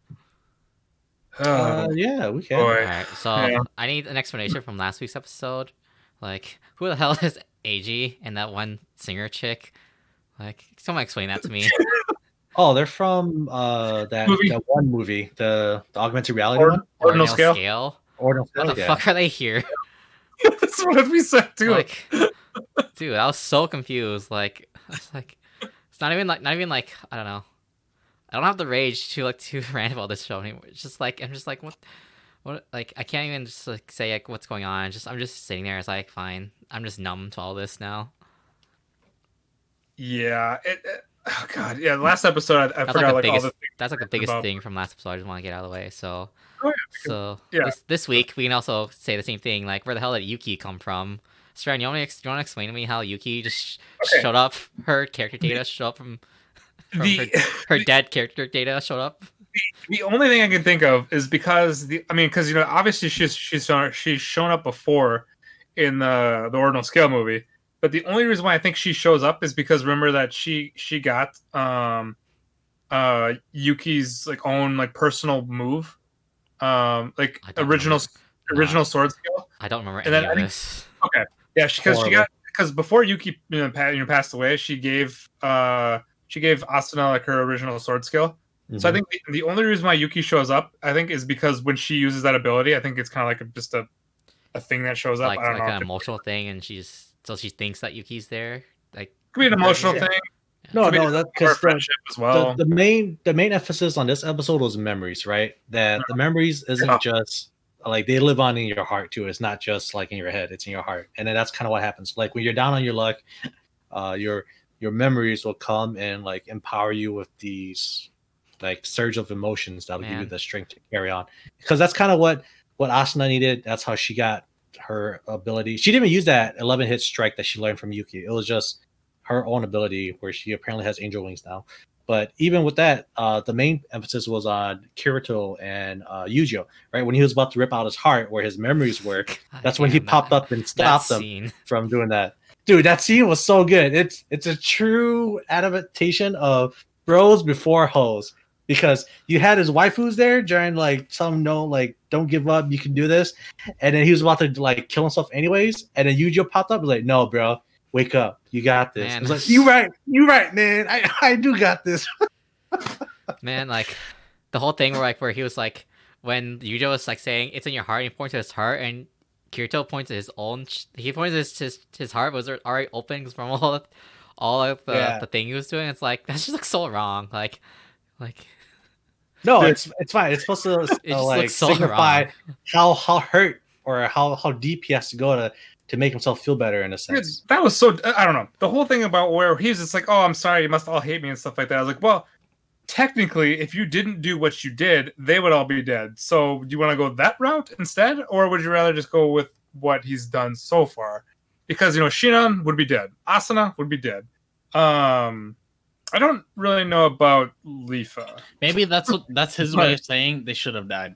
Uh, Oh, yeah, we can. boy. all right? So Yeah. I need an explanation from last week's episode. Like, who the hell is AG and that one singer chick? Like, someone explain that to me. Oh, they're from uh that, that one movie, the, the augmented reality Or- one. Ordinal Ordinal scale? Ordinal What Scale, the yeah. fuck are they here? that's what we said too. Like, dude, I was so confused. Like, I was like, it's not even like, not even like, I don't know. I don't have the rage to like to rant about this show anymore. It's just like I'm just like what, what like I can't even just like say like what's going on. Just I'm just sitting there. It's like fine. I'm just numb to all this now. yeah. It, it- oh god. Yeah. The Last episode, I, I forgot like like, the all the. That's like the biggest about- thing from last episode. I just want to get out of the way. So, Oh, yeah, so yeah. This, this week we can also say the same thing. Like, where the hell did Yuki come from? Stran, you want to you want to explain to me how Yuki just Okay. showed up? Her character data showed up from The, her, her dead character data showed up. the only thing I can think of is because the I mean because you know obviously she's she's shown, she's shown up before in the the ordinal scale movie, but the only reason why I think she shows up is because remember that she she got um uh Yuki's like own like personal move, um like original remember. original sword skill. I don't remember And then I think- this. Yeah, because she, she got because before Yuki you know passed away, she gave uh she gave Asuna like her original sword skill. So I Mhm. think the, the only reason why Yuki shows up, I think, is because when she uses that ability, I think it's kind of like a, just a a thing that shows up. like I don't like know. an if it emotional thing, and she's so she thinks that Yuki's there. Like, could be an emotional Yeah. thing, no, could no, that or because the, friendship as well. the, the main the main emphasis on this episode was memories, right? That the memories isn't Yeah. just like they live on in your heart too. It's not just like in your head; it's in your heart, and then that's kind of what happens. Like when you're down on your luck, uh, your your memories will come and like empower you with these like surge of emotions that'll give you the strength to carry on. Because that's kind of what what Asuna needed. That's how she got her ability. She didn't even use that 11 hit strike that she learned from Yuki. It was just her own ability where she apparently has angel wings now. But even with that, uh, the main emphasis was on Kirito and uh, Eugeo, right? When he was about to rip out his heart, where his memories were, that's when he popped up and stopped them from doing that. Dude, that scene was so good. It's it's a true adaptation of bros before hoes because you had his waifus there during like some no like don't give up, you can do this, and then he was about to like kill himself anyways, and then Eugeo popped up was like, no, bro, wake up, you got this. Man. Like you right, you right, man, I I do got this. Man, like the whole thing where like where he was like when Eugeo was like saying it's in your heart, and he points to his heart, and Kirito points to his own. Sh- he points to his, his his heart was already open from all of, all of the, Yeah. the thing he was doing. It's like that's just like so wrong. Like, like No, it's it's fine. It's supposed to uh, just like looks so signify wrong. how how hurt or how how deep he has to go to to make himself feel better in a Dude, sense. that was so. I don't know. The whole thing about where he was just like, "Oh, I'm sorry, you must all hate me" and stuff like that. I was like, "Well, technically, if you didn't do what you did, they would all be dead. So, do you want to go that route instead, or would you rather just go with what he's done so far? Because you know, Sinon would be dead, Asuna would be dead. Um, I don't really know about Leafa. Maybe that's what that's his way of saying they should have died.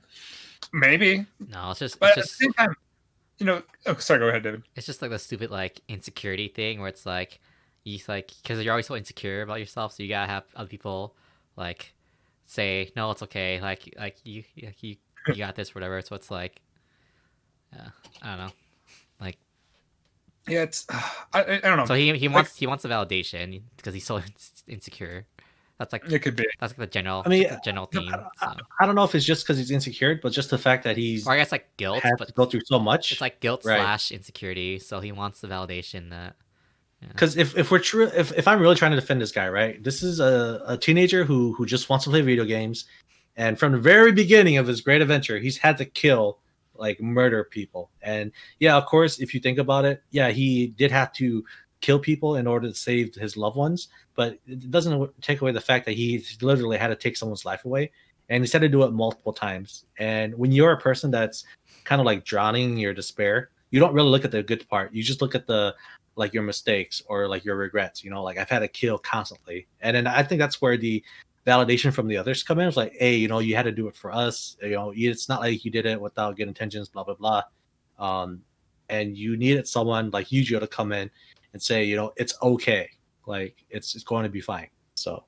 Maybe, no, it's just but it's at the same time, you know. Oh, sorry. Go ahead, David. it's just like the stupid like insecurity thing where it's like you like because you're always so insecure about yourself, so you gotta have other people like say no, it's okay. Like like you like you you got this, whatever. So it's like, yeah, I don't know. Like Yeah, it's I, I I don't know. so he he wants he wants the validation because he's so insecure. That's like it could be. that's like the general I mean, the general No, theme. I, So. I- I don't know if it's just because he's insecure, but just the fact that he's Or I guess like guilt, but to go through so much. it's like guilt Right. slash insecurity. So he wants the validation that Because if, if we're true, if, if I'm really trying to defend this guy, right? This is a, a teenager who who just wants to play video games, and from the very beginning of his great adventure, he's had to kill like murder people. And yeah, of course, if you think about it, yeah, he did have to kill people in order to save his loved ones, but it doesn't take away the fact that he literally had to take someone's life away, and he's had to do it multiple times. And when you're a person that's kind of like drowning in your despair, you don't really look at the good part. You just look at the like your mistakes or like your regrets. You know, like I've had to kill constantly, and then I think that's where the validation from the others come in. It's like, hey, you know, you had to do it for us. You know, it's not like you did it without good intentions. Blah blah blah. Um, and you needed someone like Eugeo to come in and say, you know, it's okay. Like it's it's going to be fine. So.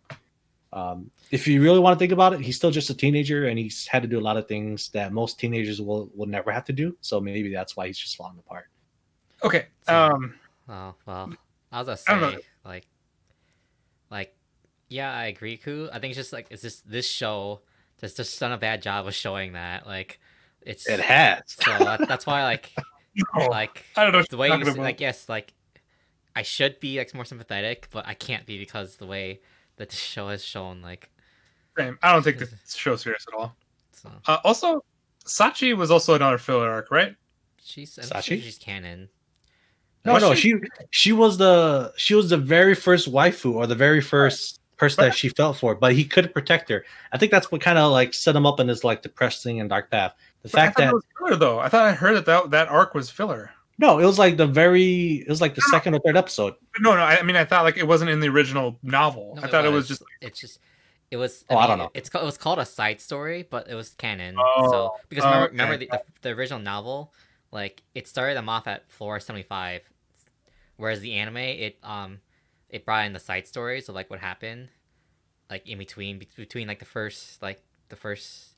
Um, if you really want to think about it, he's still just a teenager, and he's had to do a lot of things that most teenagers will will never have to do. So maybe that's why he's just falling apart. Okay. So- Um. Oh well, I was I gonna don't say know. like, like, yeah, I agree, Ku. I think it's just like it's just this show has just done a bad job of showing that. Like, it's It has. so that, that's why like no, like I don't know. What the way you talking like yes like I should be like more sympathetic, but I can't be because the way that the show has shown like Same. I don't take this show serious at all. so Uh, also, Sachi was also another filler arc, right? she's I'm sure Sachi? she's canon. No, Was no, she? she she was the she was the very first waifu or the very first person Right. that she felt for, but he couldn't protect her. I think that's what kind of like set him up in this like depressing and dark path. The But I fact thought that it was filler, though. I thought I heard that, that that arc was filler. no, it was like the very it was like the second or third episode. No, no. I, I mean, I thought like it wasn't in the original novel. No, I thought it was just. it's just it was. Oh, I mean, don't know. It's ca- it was called a side story, but it was canon. Oh, so because oh, remember, okay. remember the, the, the original novel, like it started them off at floor seventy five, whereas the anime it um it brought in the side stories of like what happened, like in between between like the first like the first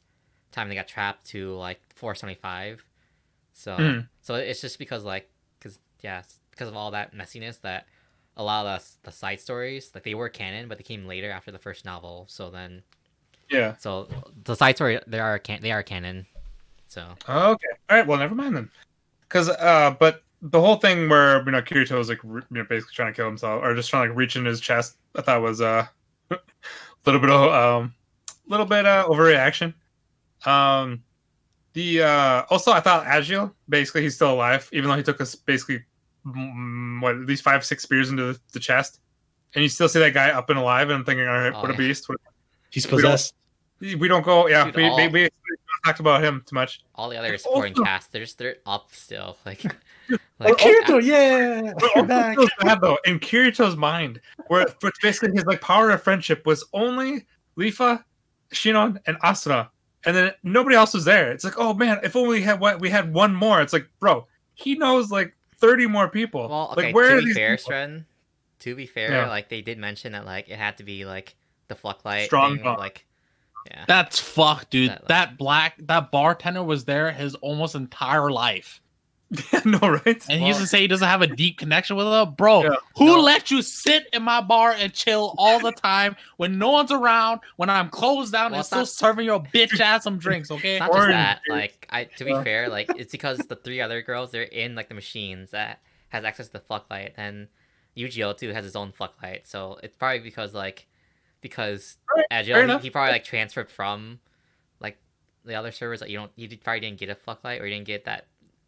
time they got trapped to like floor seventy five. So Mhm. so it's just because like because yeah because of all that messiness that a lot of the, the side stories like they were canon but they came later after the first novel so then Yeah. so the side story they are can they are canon so Okay. All right. Well, never mind then. Because, uh, but the whole thing where you know Kirito was like re- you know, basically trying to kill himself or just trying to like reach in his chest, I thought was uh, a little bit of um, little bit uh overreaction. Um, the uh also I thought Agil basically he's still alive even though he took us basically mm, what at least five six spears into the, the chest, and you still see that guy up and alive, and I'm thinking, all right, Oh, what a beast. What, He's We don't- possessed. we don't go, yeah, Dude, we, we, all- we, we don't talked about him too much. all the other And supporting also- cast they're just they're up still like Oh, like Kirito, yeah, But you're back. bad though in Kirito's mind, where but basically his like power of friendship was only Leafa, Sinon, and Asuna, and then nobody else was there. It's like, oh man, if only we had what we had one more. It's like, bro, he knows like thirty more people. well okay like where to are be these fair people? Stren, to be fair Yeah. like they did mention that like it had to be like the Fluctlight Strong thing, bond. like yeah That's fuck, dude. That- That, black that bartender was there his almost entire life. no, right? And he used to say he doesn't have a deep connection with her. Bro, Yeah. who No. let you sit in my bar and chill all the time when no one's around, when I'm closed down Well, and still not- serving your bitch ass some drinks, okay? It's not just that. Like, I to be fair, like it's because the three other girls they're in like the machines that has access to the Fluctlight, and Eugeo too has his own Fluctlight. So it's probably because like because Alright, fair Agil he, he probably like transferred from like the other servers that you don't you probably didn't get a Fluctlight or you didn't get that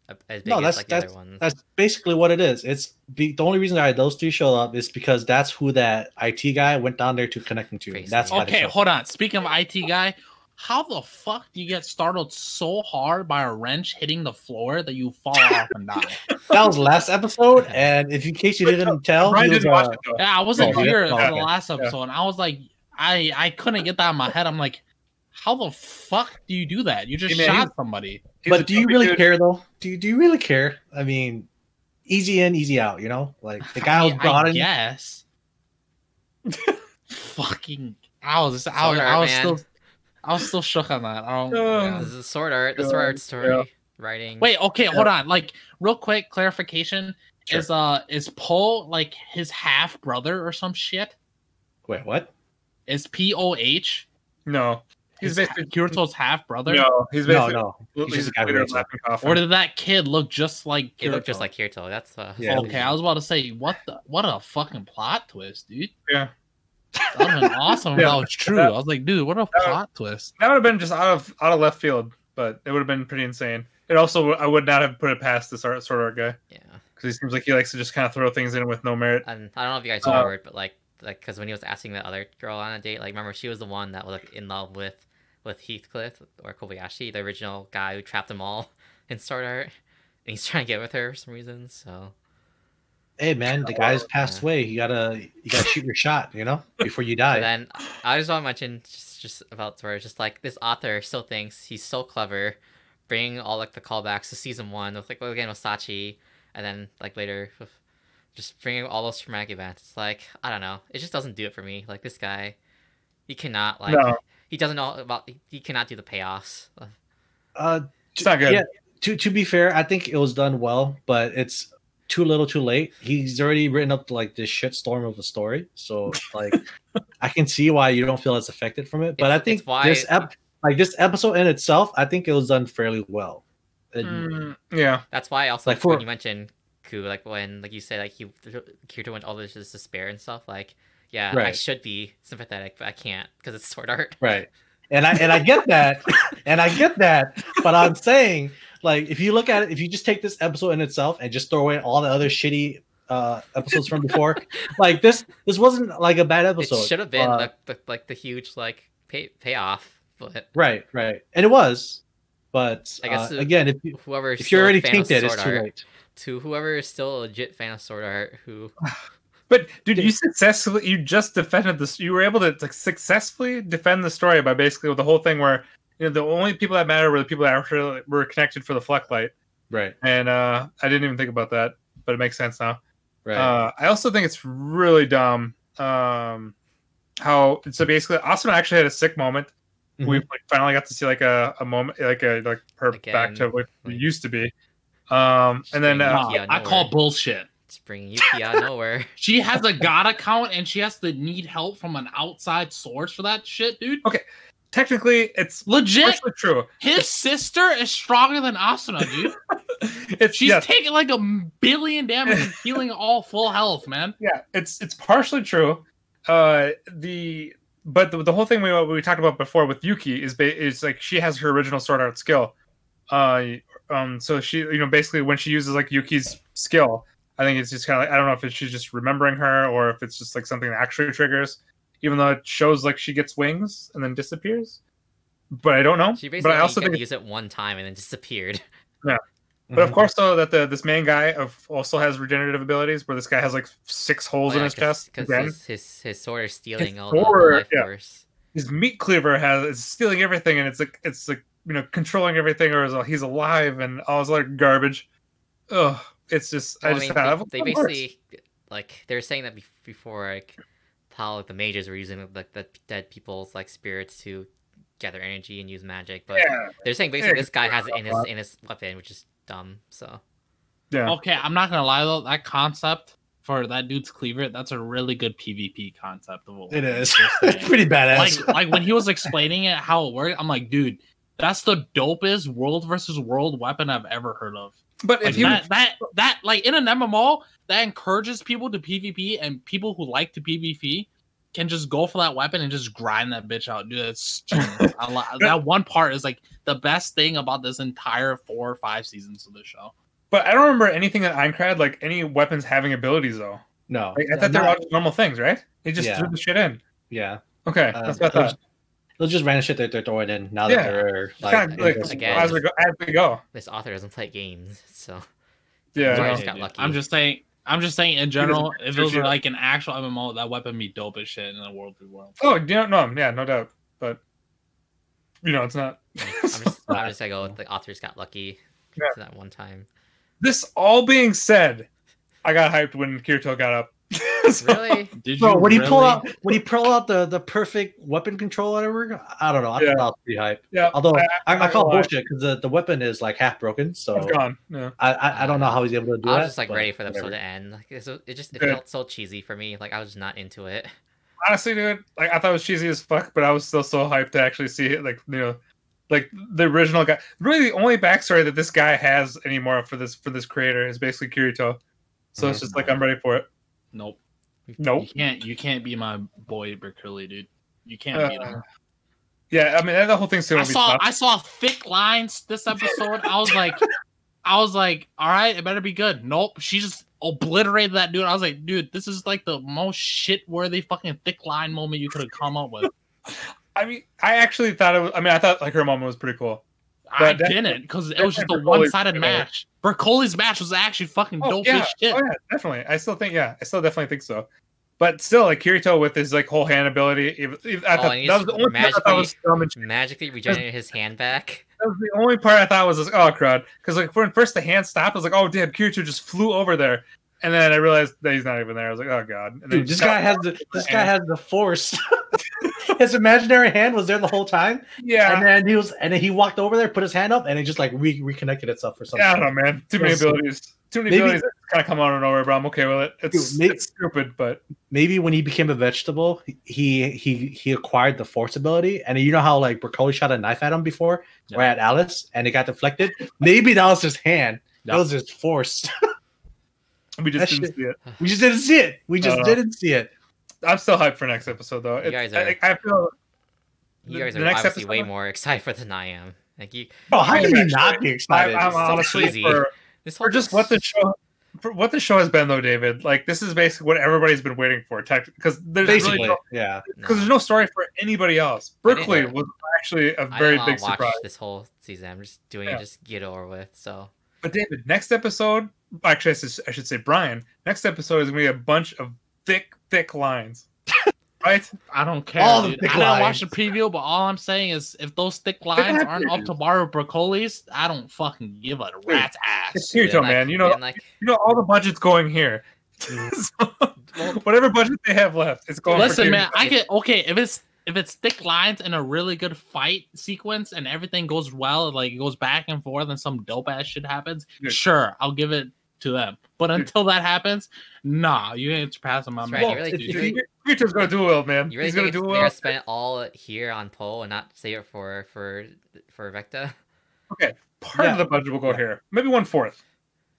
uh, as big No, as that's like the other ones. that's basically what it is. It's be, the only reason why those three show up is because that's who that IT guy went down there to connect them to. Basically. That's why they Okay, hold on. Speaking of IT guy, how the fuck do you get startled so hard by a wrench hitting the floor that you fall off and die? that was last episode, and if in case you didn't tell, Brian was, didn't watch uh, it though. Yeah, I wasn't Oh, here for okay. the last episode, and I was like, I I couldn't get that in my head. I'm like, how the fuck do you do that? You just Hey, man, shot he- somebody. But do you really dude. care though? Do you, do you really care? I mean, easy in, easy out. You know, like the guy I, was mean, brought I in. guess. Fucking, I was I was, Sword I was man. still I was still shook on that. I don't. Oh. yeah. This is sword art. The sword art story yeah. writing. Wait, okay, hold on. Like, real quick clarification: Sure. is uh is Poe like his half brother or some shit? Wait, what? Is P O H? No, he's He's basically Kirito's half brother. no, he's basically no. he's, He's just a the guy who leader of wakes up. Laughing Coffin. Or did that kid look just like It looked just like Kirito. That's uh, Yeah. Okay, I was about to say, what the what a fucking plot twist, dude. Yeah. That would have been awesome if Yeah. that was true. That- I was like, dude, what a that- plot twist. That would have been just out of out of left field, but it would have been pretty insane. It also I would not have put it past this art sword art guy yeah. because he seems like he likes to just kind of throw things in with no merit. And I don't know if you guys Uh, remembered, but like, like, because when he was asking the other girl on a date, like, remember she was the one that was like in love with, with Heathcliff or Kobayashi, the original guy who trapped them all in sword art, and he's trying to get with her for some reason. So Hey man, the guy's passed Yeah. away. You gotta you gotta shoot your shot, you know, before you But die. then I just want to mention just, just about Tora, just like this author still thinks he's so clever, bringing all like the callbacks to season one with like again with Sachi, and then like later with just bringing all those traumatic events. It's like I don't know, it just doesn't do it for me. Like this guy, he cannot like No. he doesn't know about he cannot do the payoffs. Uh, It's not good. Yeah, to to be fair, I think it was done well, but it's too little, too late. He's already written up like this shitstorm of a story, so like I can see why you don't feel as affected from it. But It's- I think why- this ep- like this episode in itself, I think it was done fairly well. And- Mm, yeah, That's why I also Like, like, for- when you mentioned Ku, like when like you said like he Kirito went all this despair and stuff. Like yeah, I should be sympathetic, but I can't because it's sword art. Right. And I and I get that, and I get that, but I'm saying like if you look at it, if you just take this episode in itself and just throw away all the other shitty uh episodes from before, like this this wasn't like a bad episode. It should have been Uh, the, the like the huge like pay payoff, but right, right, and it was, but I guess uh, again, if you, whoever if you're already tainted, it's too art, late. to whoever is still a legit fan of sword art who but dude, you successfully you just defended this. You were able to like, successfully defend the story by basically with the whole thing where you know the only people that matter were the people that actually were connected for the Fluctlight. Right, And uh, I didn't even think about that, but it makes sense now. right. Uh, I also think it's really dumb um, how so basically Asuna actually had a sick moment. Mhm. We like, finally got to see like a, a moment like a like her back to what we like- used to be. Um, and then uh, Nah. Nah, yeah, I call bullshit. it's bringing Yuki out of nowhere. She has a god account and she has to need help from an outside source for that shit, dude. Technically it's Legit, true. his sister is stronger than Asuna, dude. It's She's taking like a billion damage and healing all full health, man. yeah, it's it's partially true. Uh, the but the, the whole thing we we talked about before with Yuki is ba- is like she has her original sword art skill. Uh, um, so she you know basically when she uses like Yuki's skill, I think it's just kind of like I don't know if it's, she's just remembering her or if it's just like something that actually triggers, even though it shows like she gets wings and then disappears. But I don't know. She basically but I also think use it one time and then disappeared. Yeah. But of Mhm. course, though, that the this main guy of also has regenerative abilities, where this guy has like six holes Oh, in yeah, his chest. because his, his his sword is stealing all the, the life yeah. force. his meat cleaver has is stealing everything, and it's like it's like you know controlling everything, or is he's alive and all this other garbage. Ugh, it's just I Well, just mean, have they, they basically like they were saying that before like how like, the mages were using like the dead people's like spirits to gather energy and use magic, but yeah, they're saying basically Yeah, this guy has it in his in his weapon, which is dumb. So yeah. Okay, I'm not gonna lie though, that concept for that dude's cleaver, that's a really good PvP concept of what it we're is. just it's pretty badass. like like when he was explaining it how it worked, I'm like, dude, that's the dopest world versus world weapon I've ever heard of. But Like if you that that that like in an MMO that encourages people to PvP and people who like to PvP can just go for that weapon and just grind that bitch out, dude. It's genius. I that one part is like the best thing about this entire four or five seasons of the show. but I don't remember anything in Aincrad like any weapons having abilities though. no, Like, I thought they were all just normal things, right? They just Yeah. threw the shit in. yeah. Okay, Uh, that's what I they'll thought. Just- They'll just random shit that they're throwing in now Yeah. that they're like, kind of like. Again, as we go, as we go. this author doesn't play games, so Yeah, Sorry, just got lucky. I'm just saying. I'm just saying in general, if it was Yeah. like an actual MMO, that weapon be dope as shit in a world v world. Oh, yeah, no, yeah, no doubt. But you know, it's not. I'm just I'm just gonna go with the authors got lucky Yeah. that one time. This all being said, I got hyped when Kirito got up. So- Really? Did Bro, you when he pulled really? out when he pulled out the, the perfect weapon control, whatever, I don't know. I Yeah. thought that was pretty hype. Yeah, Although I- I, I'm I, call gonna bullshit because the, the weapon is like half broken, so it's gone. Yeah. I, I I don't know how he's able to do it. I that. was just like ready for the episode to end. Like it's, it just it Good. felt so cheesy for me. Like I was just not into it. honestly, dude, like I thought it was cheesy as fuck, but I was still so hyped to actually see it. Like you know, like the original guy. Really, the only backstory that this guy has anymore for this for this creator is basically Kirito. So it's mm-hmm. just like I'm ready for it. Nope. Nope. You can't. You can't be my boy Bercouli, dude. You can't beat Uh, him. Yeah, I mean the whole thing's I gonna be saw. tough. I saw thick lines this episode. I was like, I was like, all right, it better be good. Nope. She just obliterated that dude. I was like, dude, this is like the most shit worthy fucking thick line moment you could have come up with. I mean, I actually thought it was. I mean, I thought like her moment was pretty cool. I But that- didn't because it was just a one sided match. Bercouli's match was actually fucking Oh dope yeah, as shit. oh yeah, definitely. I still think yeah, I still definitely think so. But still, like Kirito with his like whole hand ability, even, even- I Oh, thought, that was just the only part I thought was dumb and Magically regenerated his hand back. That was the only part I thought was like, oh crud, because like when first the hand stopped, I was like, oh damn, Kirito just flew over there, and then I realized that he's not even there. I was like, oh god. And then Dude, this guy has the this guy has the force. his imaginary hand was there the whole time, yeah, and then he was, and then he walked over there, put his hand up, and it just like re- reconnected itself for something. yeah, I don't know, man. Too many abilities, too many Maybe- abilities that kind of come out of nowhere, but I'm okay with it. It's, Dude, maybe- it's stupid, but Maybe when he became a vegetable, he he he acquired the force ability, and you know how like Broccoli shot a knife at him before, Yeah. or at Alice, and it got deflected. Maybe that was his hand. Yeah. That was his force. we just That didn't shit- see it. we just didn't see it. We just Uh, didn't see it. I'm still hyped for next episode though. You guys I, are- I feel You the- guys the are next obviously way more excited for than I am. Like you, Bro, how can you not be excited? I'm, I'm so honestly cheesy. for, this whole for just what the show. For what the show has been, though, David, like this is basically what everybody's been waiting for, because there's Basically, really no, yeah. because there's no story for anybody else. Bercouli was actually a very didn't big wanna watch surprise. this whole season. I'm just doing Yeah. it just get over with. So But David, next episode, actually, I should, I should say Brian. Next episode is gonna be a bunch of thick, thick lines, right? I don't care. All the dude. thick I didn't watch the preview, but all I'm saying is if those thick lines have aren't to. up to Mario Broccoli's, I don't fucking give a rat's It's ass. Kirito, then, man. You know, like you know, all the budget's going here. So, whatever budget they have left, it's going. for Listen, man, Kirito. I get okay if it's if it's thick lines and a really good fight sequence and everything goes well, like it goes back and forth and some dope ass shit happens. Dude. Sure, I'll give it to them. But until that happens, nah, you ain't surpassing my That's man. right, you really- really- Kirito's gonna do well, man. you really He's gonna it's, do they're well. gonna spend it all here on PoH and not save it for for for Vecta? Okay, part Yeah. of the budget will go Yeah. here, maybe one fourth.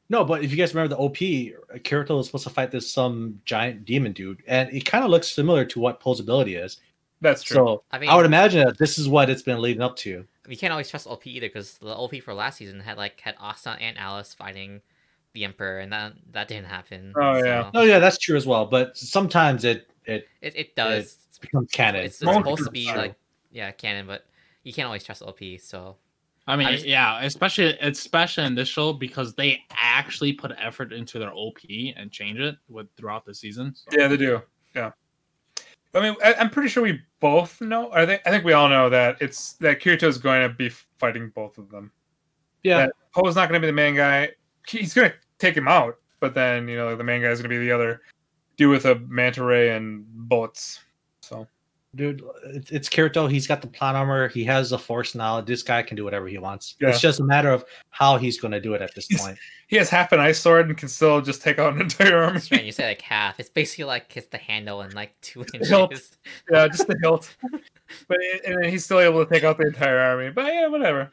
No, but if you guys remember the OP, Kirito is supposed to fight this some giant demon dude, and it kind of looks similar to what PoH's ability is. That's true. So I mean, I would imagine that this is what it's been leading up to. you can't always trust OP either because the OP for last season had like had Asta and Alice fighting the Emperor, and that that didn't happen. Oh, yeah. so Oh yeah, that's true as well. But sometimes it it it, it does. becomes canon. It's, it's supposed to be true. like yeah, canon, but you can't always trust OP. So I mean, I just- yeah, especially especially in this show because they actually put effort into their OP and change it with throughout the season. So. Yeah, they do. Yeah. I mean, I, I'm pretty sure we both know. I think I think we all know that it's that Kirito is going to be fighting both of them. yeah, that- PoH's not going to be the main guy. He's going to take him out, but then you know the main guy is going to be the other dude with a manta ray and bullets. So dude, it's, it's Kirito. He's got the plot armor. He has the force now. This guy can do whatever he wants. Yeah. It's just a matter of how he's going to do it at this He's- point. he has half an ice sword and can still just take out an entire army. that's right. You say like half. It's basically like it's the handle and like two inches. Hilt. inches. yeah, just the hilt. But it, and he's still able to take out the entire army. But yeah, whatever.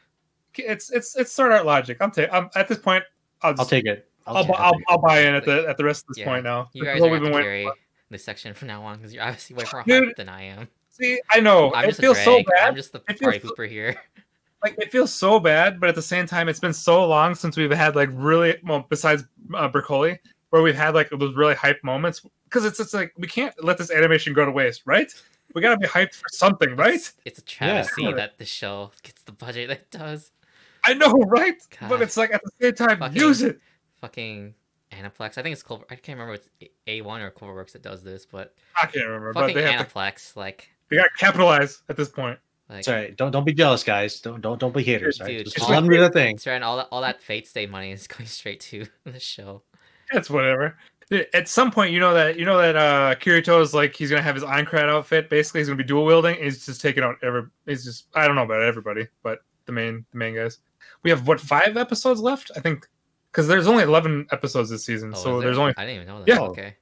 It's it's it's sword art logic. I'm, ta- I'm at this point. I'll, just, I'll take it. I'll, I'll, take it. I'll, I'll buy in at the at the rest of this Yeah. point now. You guys are we've been to waiting for. This section from now on because you're obviously way more Dude. hyped than I am. See, I know I'm it just a feels so drag. bad. I'm just the It feels party so- here. like it feels so bad, but at the same time, it's been so long since we've had like really well, besides uh, Bercouli, where we've had like those really hype moments. Because it's it's like we can't let this animation go to waste, right? We gotta be hyped for something, right? It's, it's a travesty Yeah. that the show gets the budget that it does. I know, right? God. But it's like at the same time, Fucking- use it. Fucking Aniplex. I think it's Clover. I can't remember if it's A one or Cloverworks that does this, but I can't remember, but fucking they have to. Aniplex. Like, They got capitalized at this point. like It's all right. Don't don't be jealous, guys. Don't don't don't be haters. Right? Just all- let them do their thing. it's right. All that all that Fate Stay money is going straight to the show. It's whatever. At some point, you know that you know that uh Kirito is like he's gonna have his Aincrad outfit. Basically, he's gonna be dual wielding. He's just taking out every. He's just I don't know about everybody, but the main the main guys. We have what five episodes left? I think because there's only eleven episodes this season, Oh, so is there's only I didn't even know that. Yeah. Okay.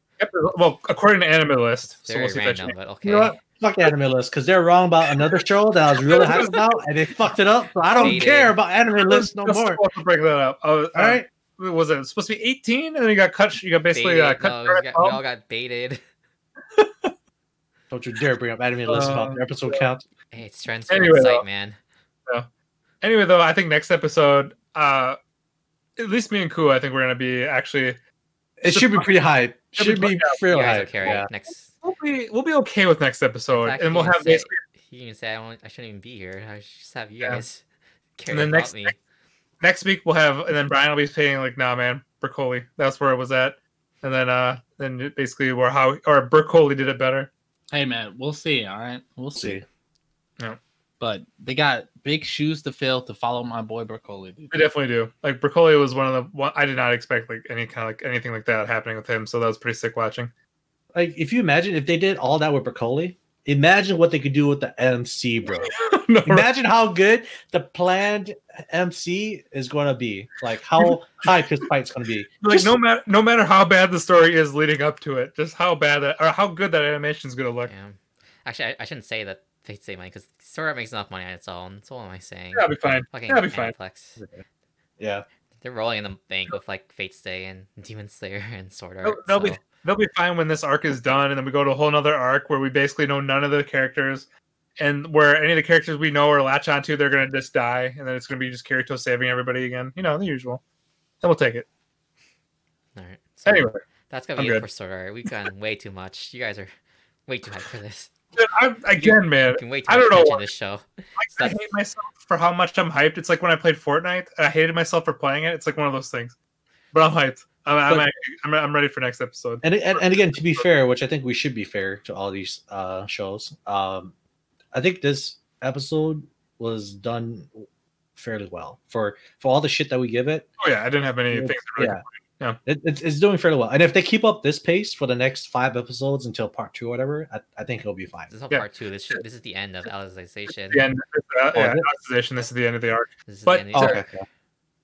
well according to anime list. So Very we'll see if that random, changes. but okay. You know what? Fuck anime list because they're wrong about another show that I was really hyped about and they fucked it up. So I don't Hated care it. about anime List no Just more. want to break that up. Uh, All right. uh, was it supposed to be 18 and then you got cut? You got basically uh, cut. No, we, got, we all got baited. Don't you dare bring up anime lists about their episode count. Hey, it's trends Anyway, anyway, though. site, man. Anyway, though, I think next episode, uh, at least me and Ku, I think we're gonna be actually It should be pretty hype. Should be You real guys hype. okay. Yeah. Next. we'll be we'll be okay with next episode, In and we'll have say- basically You can say I, won't, I shouldn't even be here. I should just have you Yeah. guys care then about next- me. next week we'll have, and then Brian will be saying like, "Nah, man, Bercouli, that's where it was at," and then uh, then basically where how or Bercouli did it better. Hey man, we'll see. All right, we'll see. See. But they got big shoes to fill to follow my boy Broccoli, dude. We definitely do. Like Bercouli was one of the one I did not expect like any kind of like anything like that happening with him, so that was pretty sick watching. Like if you imagine if they did all that with Broccoli, imagine what they could do with the MC, bro. no, Imagine how good the planned MC is going to be. Like how high his fight's going to be. like Just- no matter no matter how bad the story is leading up to it, just how bad that or how good that animation is gonna look. Yeah. Actually, I, I shouldn't say that Fate Stay money because Sora makes enough money on its own. So what am I saying? That'll be fine. Fucking That'll be fine. Aniplex. Yeah. They're rolling in the bank with like Fate Stay and Demon Slayer and Sword Art. They'll, they'll be they'll be fine when this arc is done, and then we go to a whole nother arc where we basically know none of the characters, and where any of the characters we know or latch onto, they're gonna just die, and then it's gonna be just Kirito saving everybody again. You know, the usual. Then we'll take it. All right. So Anyway, that's gonna I'm be it good. for Sword Art. We've gotten way too much. You guys are way too hyped for this. Dude, I, again, man, Fucking way too I don't know attention why. this show. I That's- hate myself for how much I'm hyped. It's like when I played Fortnite, and I hated myself for playing it. It's like one of those things. But I'm hyped. I'm, I'm, But- I'm, I'm ready for next episode. And, and and again, to be fair, which I think we should be fair to all these uh shows. Um, I think this episode was done fairly well for for all the shit that we give it. Oh yeah, I didn't have any things. Really yeah. Yeah. It, it's, it's doing fairly well. And if they keep up this pace for the next five episodes until part two or whatever, I, I think it'll be fine. This is all Yeah. part two. This should, this is the end of Alicization. The end. Uh, Oh, yeah, this- Alicization, This is the end of the arc. This is But- the end of Oh, the okay. arc.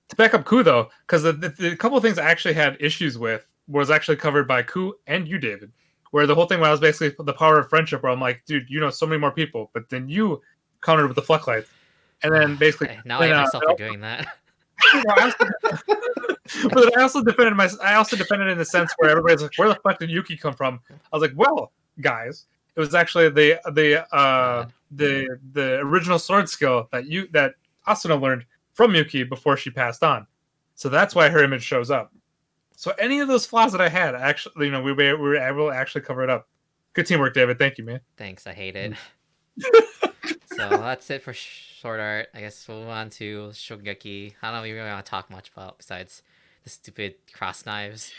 to back up Ku though, because the, the, the couple of things I actually had issues with was actually covered by Ku and you, David. Where the whole thing was basically the power of friendship, where I'm like, dude, you know so many more people, but then you countered with the Fluctlights, and then basically, Hey, now I hate then, uh, myself for doing that. I also- but then I also defended my, I also defended in the sense where everybody's like, where the fuck did Yuki come from? I was like, well, guys, it was actually the the uh the the original sword skill that you that Asuna learned from Yuki before she passed on. So that's why her image shows up. So any of those flaws that I had, actually, you know, we were, we were able to actually cover it up. Good teamwork, David. Thank you, man. Thanks, I hate it. So that's it for Sword Art. I guess we'll move on to Shogeki. I don't know if we really want to talk much about besides the stupid cross knives.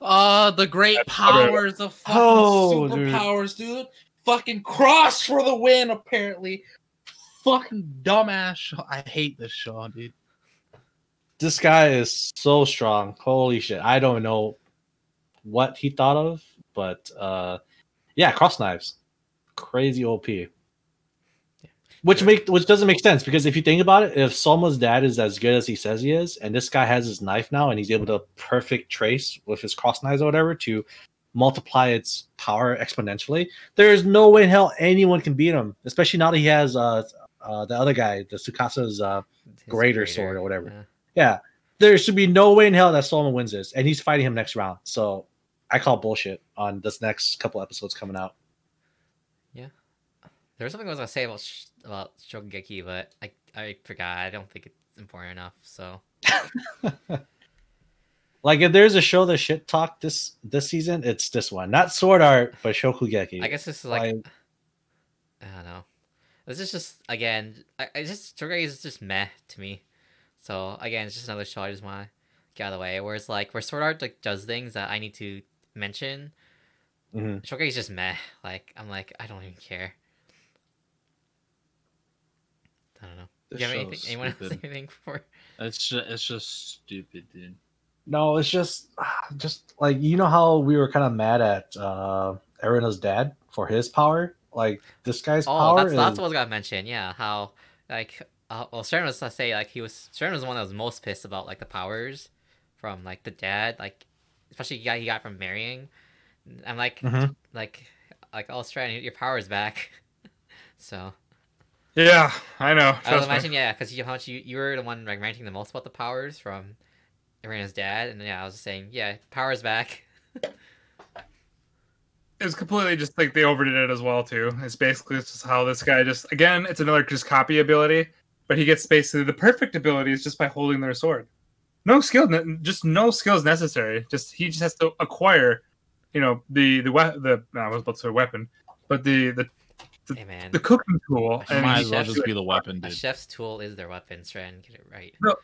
Uh, the great That's about it. powers of fucking Oh, dude. superpowers, dude. Fucking cross for the win, apparently. Fucking dumbass show. I hate this show, dude. This guy is so strong. Holy shit. I don't know what he thought of, but uh yeah, cross knives. Crazy OP. Which make which doesn't make sense because if you think about it, if Soma's dad is as good as he says he is, and this guy has his knife now and he's able to perfect trace with his cross knives or whatever to multiply its power exponentially, there is no way in hell anyone can beat him, especially now that he has uh uh the other guy, the Tsukasa's uh His Greater sword or whatever. Yeah. yeah, there should be no way in hell that Solomon wins this, and he's fighting him next round. So I call bullshit on this next couple episodes coming out. There was something I was gonna say about sh- about Shogeki, but I I forgot. I don't think it's important enough. So Like if there's a show that shit talk this this season, it's this one. Not Sword Art, but Shokugeki. I guess this is like Like- I don't know. This is just again. I, I just Shogeki is just meh to me. So again, it's just another show I just want to get out of the way. Whereas like where Sword Art like does things that I need to mention, Mhm. Is just meh. Like I'm like I don't even care. I don't know. This you have anything? is Anyone else stupid. anything for? It's just, it's just stupid, dude. No, it's just just like you know how we were kind of mad at uh Erina's dad for his power. Like this guy's Oh, power that's that's what I was gonna mention. Yeah, how like uh, well, Stern was to say like he was Stern was the one that was most pissed about like the powers from like the dad, like especially the guy he got from marrying. I'm like Mhm. like like oh Stern, your power is back. so Yeah, I know. I was Trust me. imagining yeah, because you how much you you were the one like ranting the most about the powers from Erina's dad, and yeah, I was just saying yeah, powers back. It's completely just like they overdid it as well too. It's basically just how this guy just again, it's another just copy ability, but he gets basically the perfect abilities just by holding their sword. No skill, just no skills necessary. Just he just has to acquire, you know, the the we- the I was about to say weapon, but the the Hey man, the cooking tool. And And Might as well just be the weapon, a chef's tool is their weapon. Stran, get it right. No,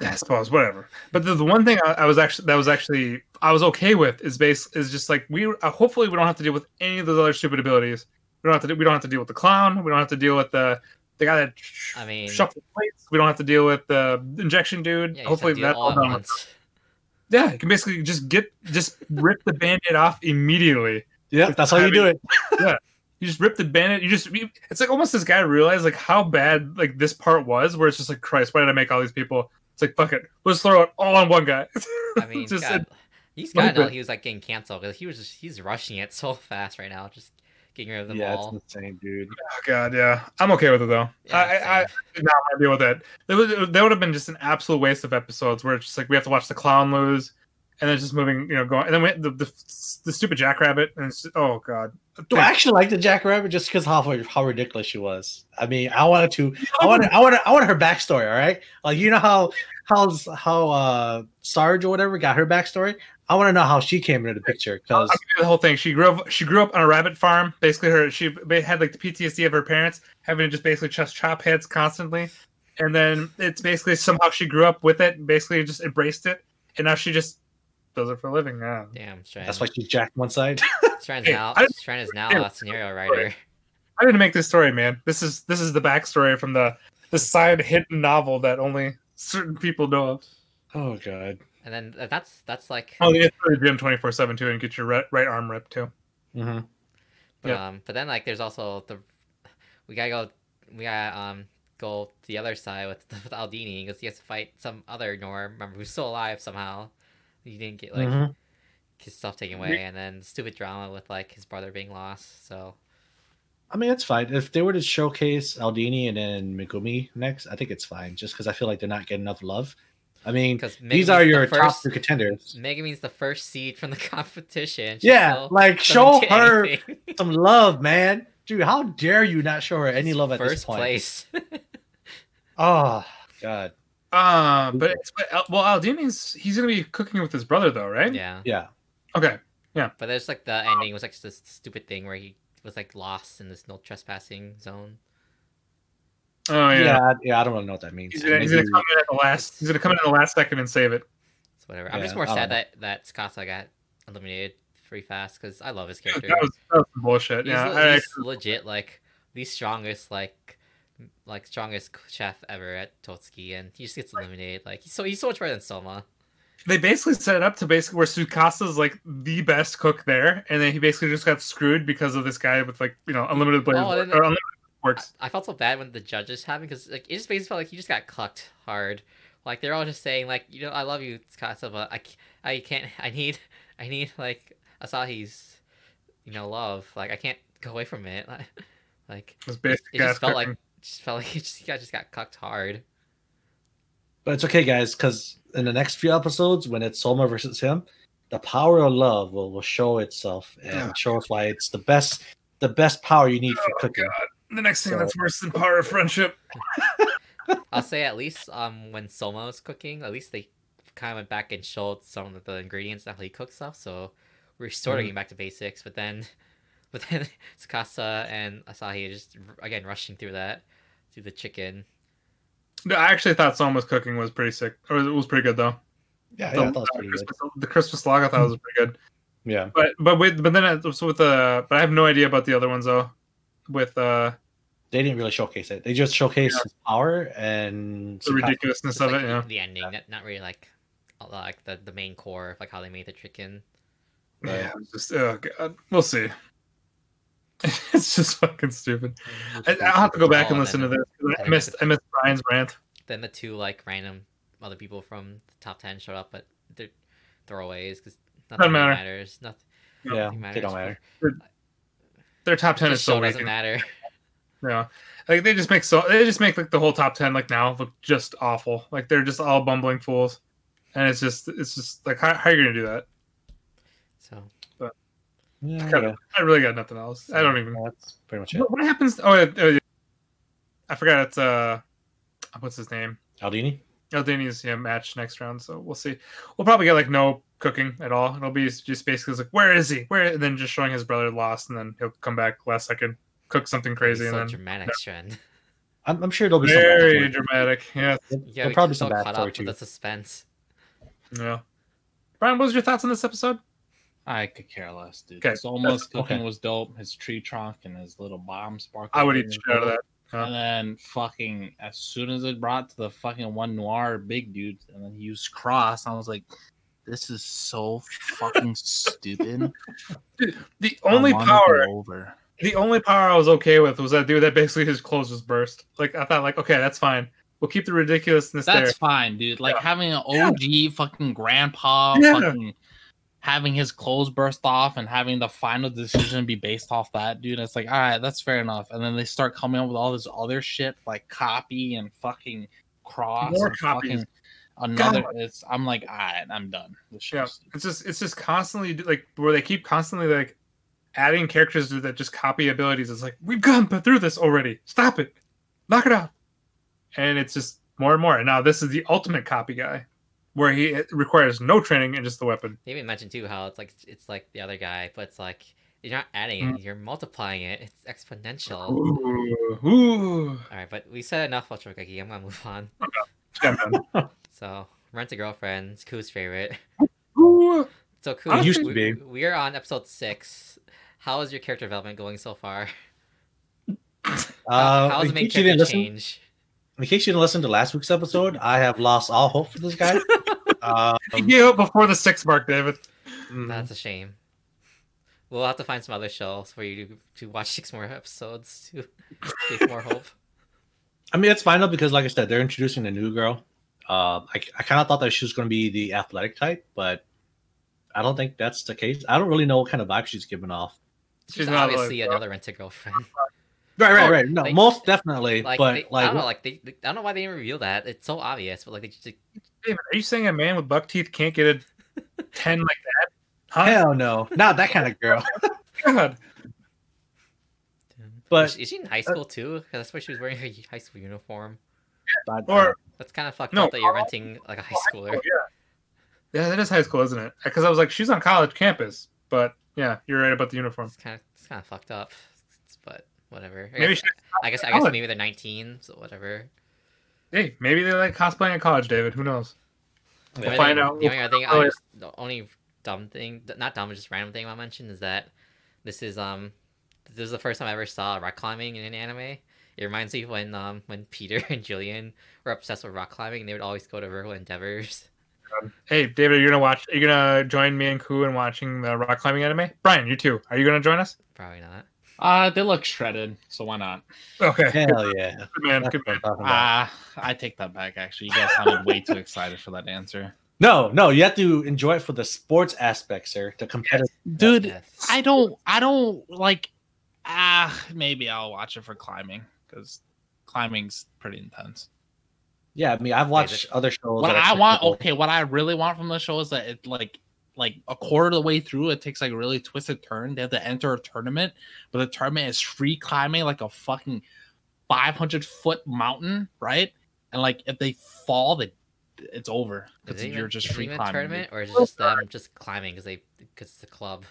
I suppose whatever. But the, the one thing I, I was actually that was actually I was okay with is base is just like we uh, hopefully we don't have to deal with any of those other stupid abilities. We don't have to do, we don't have to deal with the clown. We don't have to deal with the the guy that sh- I mean- shuffles plates. We don't have to deal with the injection dude. Yeah, hopefully just have that's to do it all all done. once. Yeah, you can basically just get just rip the band-aid off immediately. yeah, that's how you do it. You just rip the band-aid. You just you, it's like almost this guy realized like how bad like this part was, where it's just like Christ, why did I make all these people? It's like fuck it, let's throw it all on one guy. I mean, Just- God, he's Like got to know he was like getting canceled because he was just he's rushing it so fast right now, just getting rid of them Yeah, all. it's insane, dude. Oh god, yeah, I'm okay with it though. Yeah, I, I, I same. did not want to deal with it. There would, there would have been just an absolute waste of episodes where it's just like we have to watch the clown lose, and then just moving, you know, going, and then we, the, the the stupid jackrabbit, and it's oh god. Do I actually like the Jackrabbit just because how how ridiculous she was? I mean, I wanted to, I wanted, I wanted, I wanted her backstory. All right, like you know how how's how uh Sarge or whatever got her backstory. I want to know how she came into the picture because I'll give you the whole thing. She grew up. She grew up on a rabbit farm. Basically, her she had like the PTSD of her parents having to just basically just chop heads constantly, and then it's basically somehow she grew up with it. and Basically, just embraced it, and now she just does it for a living. Yeah. Damn, Stran. that's why she jacked one side. Stran's Hey, now I- Stran is now a scenario writer. I didn't make this story, man. This is this is the backstory from the the side hidden novel that only certain people know of. oh god. And then uh, that's that's like Oh, yeah, for the gym twenty four seven too, and get your right, right arm ripped too. Mm-hmm. But, Yeah. um, but then like there's also the we gotta go we gotta um go to the other side with, with Aldini because he has to fight some other Noir member who's still alive somehow. He didn't get like Mhm. his stuff taken away, and then stupid drama with like his brother being lost. So I mean, it's fine if they were to showcase Aldini and then Megumi next. I think it's fine, just because I feel like they're not getting enough love. I mean, because these are your top two contenders. Megumi's the first seed from the competition. She Yeah, like show her anything. some love, man. Dude, how dare you not show her any love at first this point? place. Oh God, Uh, but it's but, Al- well, Aldini's he's gonna be cooking with his brother though, right? yeah, yeah. Okay. Yeah. But there's like the ending was like this stupid thing where he was like lost in this no trespassing zone. Oh yeah, yeah. yeah, I don't really know what that means. He's gonna, he's gonna come in at the last. He's gonna come in at the last second and save it. So whatever. I'm just more sad don't that that Tsukasa got eliminated pretty fast because I love his That character. was, that was some bullshit. he's, Yeah. le- I he's legit like the strongest like like strongest chef ever at Totsuki, and he just gets eliminated. Like he's so he's so much better than Soma. they basically set it up to basically where Tsukasa's like the best cook there, and then he basically just got screwed because of this guy with like you know unlimited blades Oh, or unlimited works. I felt so bad when the judges happened because like it just basically felt like he just got clucked hard. Like they're all just saying like you know I love you Tsukasa but I I can't I need I need like Asahi's you know love like I can't go away from it like like it, it just ass felt like cooking. Just felt like he just, he got just got cucked hard. But it's okay, guys, because in the next few episodes, when it's Soma versus him, the power of love will, will show itself and Yeah. show us why it's the best the best power you need for Oh, cooking. God. The next thing So- that's worse than power of friendship. I'll say at least um when Soma was cooking at least they kind of went back and showed some of the ingredients that he cooked stuff so we're sort of Mhm. getting back to basics but then but then Tsukasa and Asahi are just again rushing through that through the chicken No, I actually thought Soma's cooking was pretty sick. Or it was pretty good though. Yeah, the, yeah, that was pretty good. Christmas, the Christmas log I thought was pretty good. Yeah. But but with but then it was with the but I have no idea about the other ones though. With uh They didn't really showcase it. They just showcased his power and the ridiculousness of like it, the, yeah. the ending not, not really like uh, like the, the main core of like how they made the chicken. Yeah, just oh god, we'll see. it's just fucking stupid. I, I'll have to go back and listen to this. I then missed I missed Brian's rant. Then the two like random other people from the top ten showed up, but they're throwaways because nothing matter. matters. Nothing, Yeah, nothing they don't matter. Their top ten is so show doesn't matter. Yeah, like they just make so they just make like the whole top ten like now look just awful. Like they're just all bumbling fools, and it's just it's just like how, how are you gonna do that? So Yeah, Kind of, I really got nothing else. I don't even. that's pretty much it. What, what happens? Oh, yeah, oh. I forgot. It's uh, what's his name? Aldini. Aldini's yeah, match next round, so we'll see. We'll probably get like no cooking at all. It'll be just basically like, where is he? Where? And then just showing his brother lost, and then he'll come back last second, cook something crazy, so and then dramatic trend. I'm, I'm sure it'll be very backstory. dramatic. Yeah, There'll Yeah, probably be some caught backstory up too. with the suspense. yeah. Brian, what was your thoughts on this episode? I could care less, dude. Okay, His almost cooking okay. was dope. His tree trunk and his little bomb sparkle. I would eat shit out of that. Huh? And then fucking as soon as it brought to the fucking one noir big dude, and then he used cross, I was like, "This is so fucking stupid." Dude, The only power, over. the only power I was okay with was that dude that basically his clothes just burst. Like I thought, like okay, that's fine. We'll keep the ridiculousness That's there. fine, dude. Like Yeah. having an OG fucking grandpa Yeah. fucking having his clothes burst off and having the final decision be based off that, dude. It's like, all right, that's fair enough. And then they start coming up with all this other shit like copy and fucking cross More and copies. fucking another. God. It's I'm like, all right, I'm done. Yeah, it's just it's just constantly like where they keep constantly like adding characters that just copy abilities. It's like we've gone through this already. Stop it, knock it out, and it's just more and more. And now this is the ultimate copy guy, where he requires no training and just the weapon. They even mentioned too how it's like it's like the other guy, but it's like you're not adding Mm. it, you're multiplying it. It's exponential. Ooh, ooh. All right, but we said enough about Shokugeki. I'm gonna move on. Yeah. So, rent a girlfriend, it's Ku's favorite. Ooh. So, Ku, It used to we, be. we are on episode six. How is your character development going so far? Uh, How has the in main character didn't listen, change? In case you didn't listen to last week's episode, I have lost all hope for this guy. um, He gave before the six mark, David. mm, That's a shame. We'll have to find some other shows for you to, to watch six more episodes to give more hope. I mean, it's fine though because, like I said, they're introducing a new girl. Um, I, I kind of thought that she was going to be the athletic type, but I don't think that's the case. I don't really know what kind of vibe she's giving off. She's, She's obviously like- another rent a girlfriend. Right, right, Oh, right. No, like- most definitely. Like, but they, like, I don't know, like they, they- I don't know why they didn't reveal that. It's so obvious, but like they just David, are you saying a man with buck teeth can't get a ten like that? Huh? hell no, not that kind of girl. God. But is, she, is she in high school too? 'Cause that's why she was wearing her high school uniform. but, Or That's kind of fucked No, up that you're renting like a high oh, schooler. Oh, yeah. Yeah, that is high school, isn't it? Because I was like, she's on college campus, but yeah, you're right about the uniform. It's kind of it's kind of fucked up, but whatever. I Maybe guess, I guess I guess maybe they're 19, so whatever. Hey, maybe they like cosplaying at college, David. Who knows? We'll only find out. The only thing, Oh, just, the only dumb thing, not dumb, just random thing I mentioned is that this is um, this is the first time I ever saw rock climbing in an anime. It reminds me when um when Peter and Julian were obsessed with rock climbing, and they would always go to Vertical Endeavors. Hey, David, are you gonna watch? Are you gonna join me and Ku in watching the rock climbing anime? Brian, you too. Are you gonna join us? Probably not. Uh, they look shredded, so why not? Okay, hell yeah. good man, That's good I'm man. talking about. Ah, I take that back. Actually, you guys sounded way too excited for that answer, no, no, you have to enjoy it for the sports aspect, sir. The competitive. dude. Yes. I don't. I don't like. Ah, maybe I'll watch it for climbing because climbing's pretty intense. Yeah, I mean, I've watched other shows. What I want, okay, what I really want from the show is that it like like a quarter of the way through, it takes like a really twisted turn. They have to enter a tournament, but the tournament is free climbing like a fucking five hundred foot mountain, right? And like if they fall, they it's over because you're even- just free climbing. tournament, or is it just them just climbing because they because it's a club?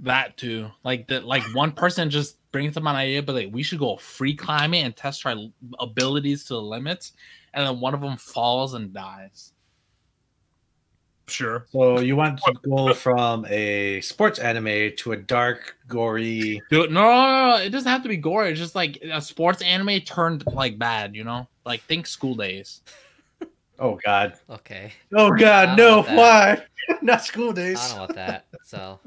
That too, like that, like one person just brings them an idea, but like we should go free climbing and test our abilities to the limits, and then one of them falls and dies. Sure. So you want to go from a sports anime to a dark, gory. Dude, no, no, no, it doesn't have to be gore. It's just like a sports anime turned like bad, you know? Like think school days. Oh God. Okay. Oh God, no! Why? Not school days. I don't want that. So,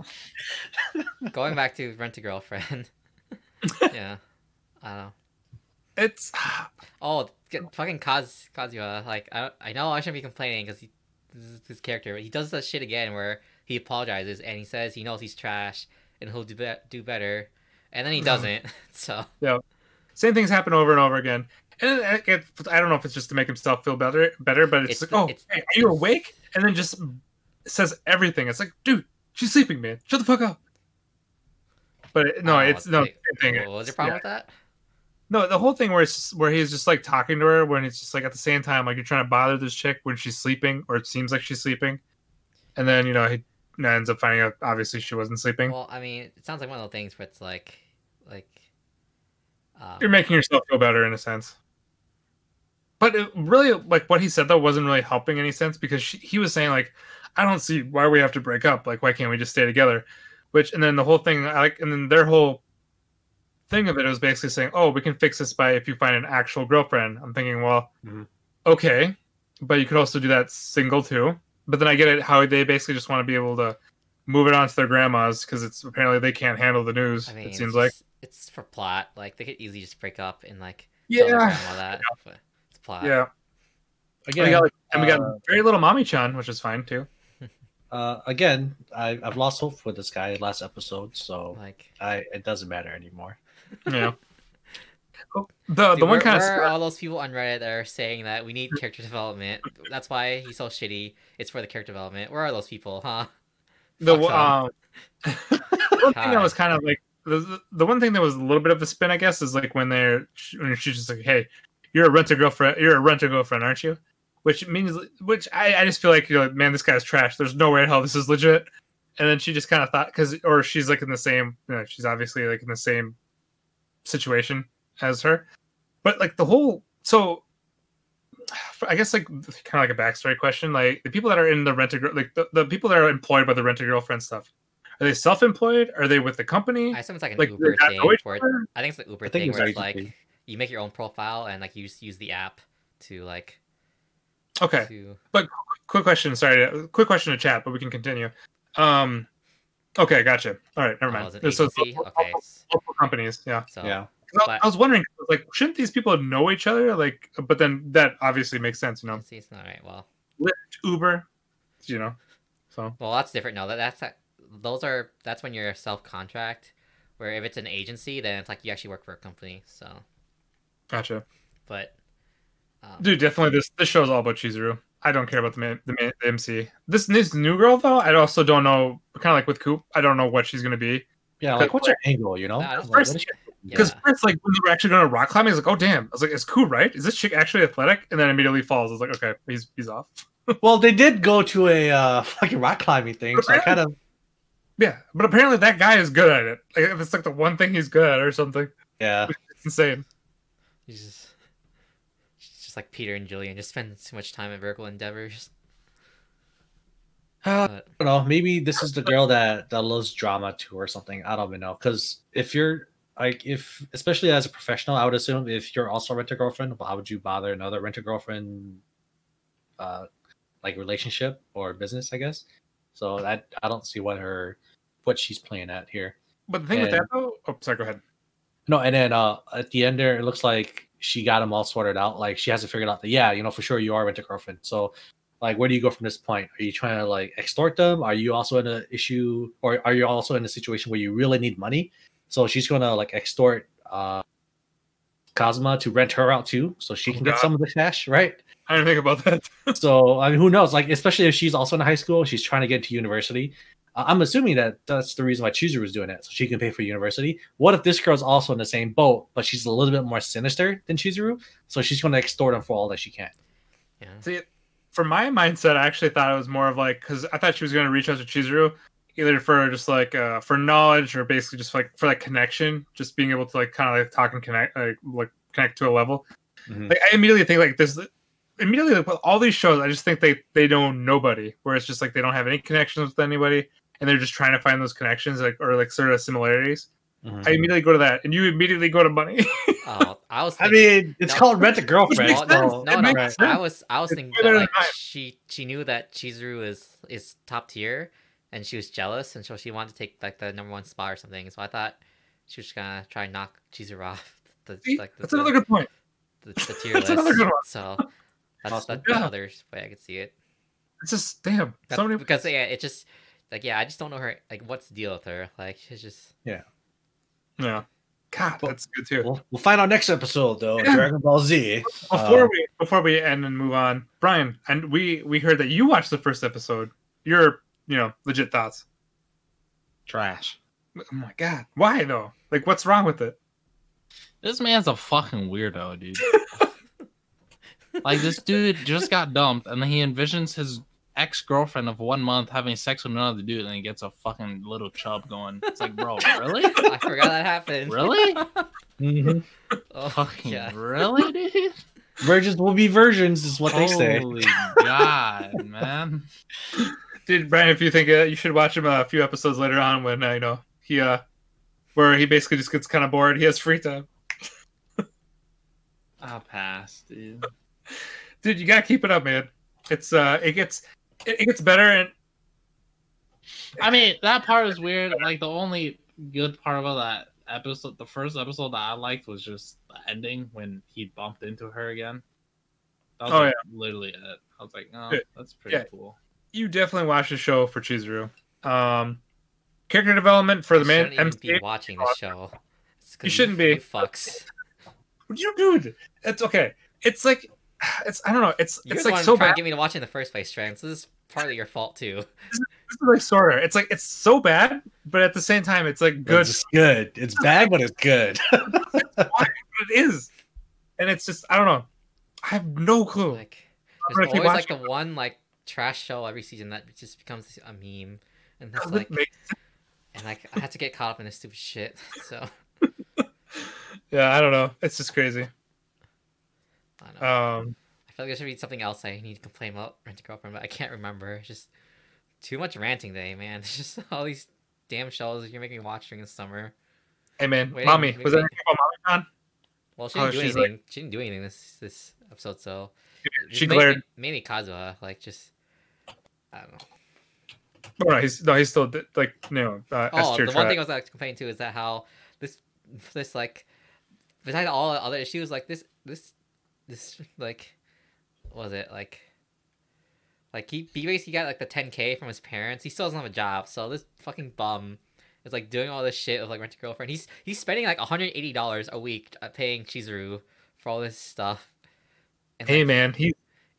going back to rent a girlfriend. yeah, I don't know. It's Oh, get, fucking Kaz Kazuya. Uh, like, I I know I shouldn't be complaining because he this is his character. But he does that shit again where he apologizes and he says he knows he's trash and he'll do be- do better, and then he doesn't. so yeah, same things happen over and over again. And it, it, I don't know if it's just to make himself feel better, better, but it's, It's like, oh, it's- hey, are you awake? And then just says everything. It's like, dude, she's sleeping, man. Shut the fuck up. But it, no, oh, it's no what same thing. What was your It's- problem yeah. with that? No, the whole thing where it's where he's just like talking to her when it's just like at the same time like you're trying to bother this chick when she's sleeping or it seems like she's sleeping, and then you know he ends up finding out obviously she wasn't sleeping. Well, I mean, it sounds like one of those things where it's like, like, um, You're making yourself feel better in a sense. But it really, like what he said though, wasn't really helping any sense because she, he was saying like, I don't see why we have to break up. Like, why can't we just stay together? Which, and then the whole thing, I like, and then their whole thing of it it was basically saying, oh, we can fix this by if you find an actual girlfriend. I'm thinking, well, Mhm. okay, but you could also do that single too. But then I get it how they basically just want to be able to move it on to their grandmas because it's apparently they can't handle the news. I mean, it it's seems like. it's for plot. Like they could easily just break up and like tell their Yeah. grandma that. But it's plot. Yeah. Again, we got like, and we got uh, very little Mami chan, which is fine too. uh, again, I, I've lost hope for this guy last episode, so Like I it doesn't matter anymore. Yeah. the Dude, the one kind of all those people on Reddit that are saying that we need character development? That's why he's so shitty. It's for the character development. Where are those people, huh? the um, one thing that was kind of like the, the one thing that was a little bit of a spin, I guess, is like when they're when she's just like, "Hey, you're a renter girlfriend. You're a renter girlfriend, aren't you?" Which means, which I, I just feel like you're like, man, this guy's trash. There's no way in hell this is legit. And then she just kind of thought, because or she's like in the same, you know, she's obviously like in the same situation as her, but like the whole so. I guess like kind of like a backstory question. Like the people that are in the rent a girl, like the, the people that are employed by the rent a girlfriend stuff, are they self-employed? Are they with the company? I assume it's like an like Uber thing. know each Where? I think it's the Uber I thing where it's agency. like you make your own profile and like you just use the app to like Okay. to quick question sorry uh, quick question to chat but we can continue um okay gotcha all right never oh, mind it's an so agency. multiple, Okay, s- multiple companies yeah so Yeah, 'Cause I, But- I was wondering like shouldn't these people know each other like but then that obviously makes sense you know agency is not right. Well, uber you know so well, that's different. No, that that's those are that's when you're self contract. Where if it's an agency, then it's like you actually work for a company. So, gotcha but um, dude definitely this this show is all about chizuru i don't care about the man, the, man, the mc this this new girl though i also don't know kind of like with coop i don't know what she's gonna be yeah. Like, what's her angle? You know, Nah, Like, first- what is your- Because yeah. first, like when they were actually going to rock climbing, I was like, "Oh damn!" I was like, "It's cool, right? Is this chick actually athletic?" And then immediately falls. I was like, "Okay, he's he's off." Well, they did go to a uh, fucking rock climbing thing, so I kind of Yeah, but apparently that guy is good at it. Like if it's like the one thing he's good at, or something. yeah. It's insane. He's just like Peter and Julian, just spend too much time at vertical endeavors. Uh, But, I don't know. Maybe this is the girl that that loves drama too, or something. I don't even know. Because if you're like, if especially as a professional, I would assume if you're also a rent a girlfriend, why would you bother another rent a girlfriend, uh, like relationship or business? I guess. So that I don't see what her what she's playing at here. But the thing with that though, oh sorry, go ahead. No, and then uh at the end there, it looks like she got him all sorted out. Like she hasn't figured out that yeah, you know for sure you are rent a girlfriend. So like where do you go from this point? Are you trying to like extort them? Are you also in a issue or are you also in a situation where you really need money? So she's gonna like extort uh Kazuma to rent her out too, so she can get some of the cash, right? I didn't think about that. So I mean, who knows? Like, especially if she's also in high school, she's trying to get into university. I'm assuming that that's the reason why Chizuru was doing it, so she can pay for university. What if this girl's also in the same boat, but she's a little bit more sinister than Chizuru, so she's going to extort him for all that she can? yeah. See, for my mindset, I actually thought it was more of like because I thought she was going to reach out to Chizuru either for just like uh, for knowledge or basically just like for like connection, just being able to like kind of like talk and connect, like like connect to a level. Mhm. Like I immediately think like this. Immediately, like, with all these shows, I just think they they know nobody. Where it's just like they don't have any connections with anybody, and they're just trying to find those connections, like or like sort of similarities. Mhm. I immediately go to that, and you immediately go to money. Oh, I was. I mean, it's No. called Rent a Girlfriend. makes sense. no, no, no. makes I sense. was I was It's thinking that like she she knew that Chizuru is is top tier, and she was jealous, and so she wanted to take like the number one spot or something. So I thought she was gonna try and knock Chizuru off the See? like the, That's another good point. the, the tier That's list. another good one. So that's Awesome. that's Yeah. another way I could see it. It's just damn. That's So many. because yeah, it just like yeah, I just don't know her like what's the deal with her. Like she's just Yeah. yeah. God, Well- that's good too. We'll, we'll find out next episode though. Yeah. Dragon Ball Z. Before Uh, we before we end and move on, Brian, and we we heard that you watched the first episode. Your you know legit thoughts. Trash. Oh my god, why though? Like, what's wrong with it? This man's a fucking weirdo, dude. like this dude just got dumped, and then he envisions his ex girlfriend of one month having sex with another dude, and he gets a fucking little chub going. It's like, bro, really? I forgot that happened. Really? mhm. Oh, Fucking yeah. really, dude? Virgins will be virgins, is what they say. Holy God, man. Dude, Brian, if you think uh, you should watch him a few episodes later on when uh, you know he uh where he basically just gets kind of bored. He has free time. I'll pass, dude. Dude, you gotta keep it up, man. It's uh, it gets it, it gets better and I mean, that part is weird. Like the only good part about that episode, the first episode that I liked was just the ending when he bumped into her again. That was Oh, like, literally it. I was like, oh, that's pretty Yeah. cool. you definitely watch the show for Chizuru. Um, character development for the man shouldn't be watching the show. It's 'cause You shouldn't be. You fucks. You dude, it's okay. It's like it's I don't know. It's You're it's like one so trying bad. to get me to watch in the first place, Strand. So this is partly your fault too. This is like sort of. It's like it's so bad, but at the same time, it's like good. It's good. It's bad, but it's good. it is, and it's just I don't know. I have no clue. Like there's always like the watching. one like trash show every season that just becomes a meme, and it's Doesn't like make- and like I had to get caught up in this stupid shit. So yeah, I don't know. It's just crazy. I know. Um, I feel like there should be something else I need to complain about Rent a Girlfriend, but I can't remember. It's just too much ranting day, man. It's just all these damn shows you're making me watch during the summer. hey man, Wait, Mami, was anything about Mami on? Well, she Oh, didn't do anything. like- She didn't do anything this this episode, so She Just ma- glared. Mainly Kazuya, like just I don't know. Oh, no, he's no, he's still like you know. Uh, Oh, the one thing I was like complaining to is that how this this like besides all the other issues, like this this this like was it like like he, he basically got like the 10k from his parents. He still doesn't have a job, so this fucking bum is like doing all this shit with like rent a girlfriend. He's he's spending like 180 dollars a week paying Chizuru for all this stuff. And Hey like, man, he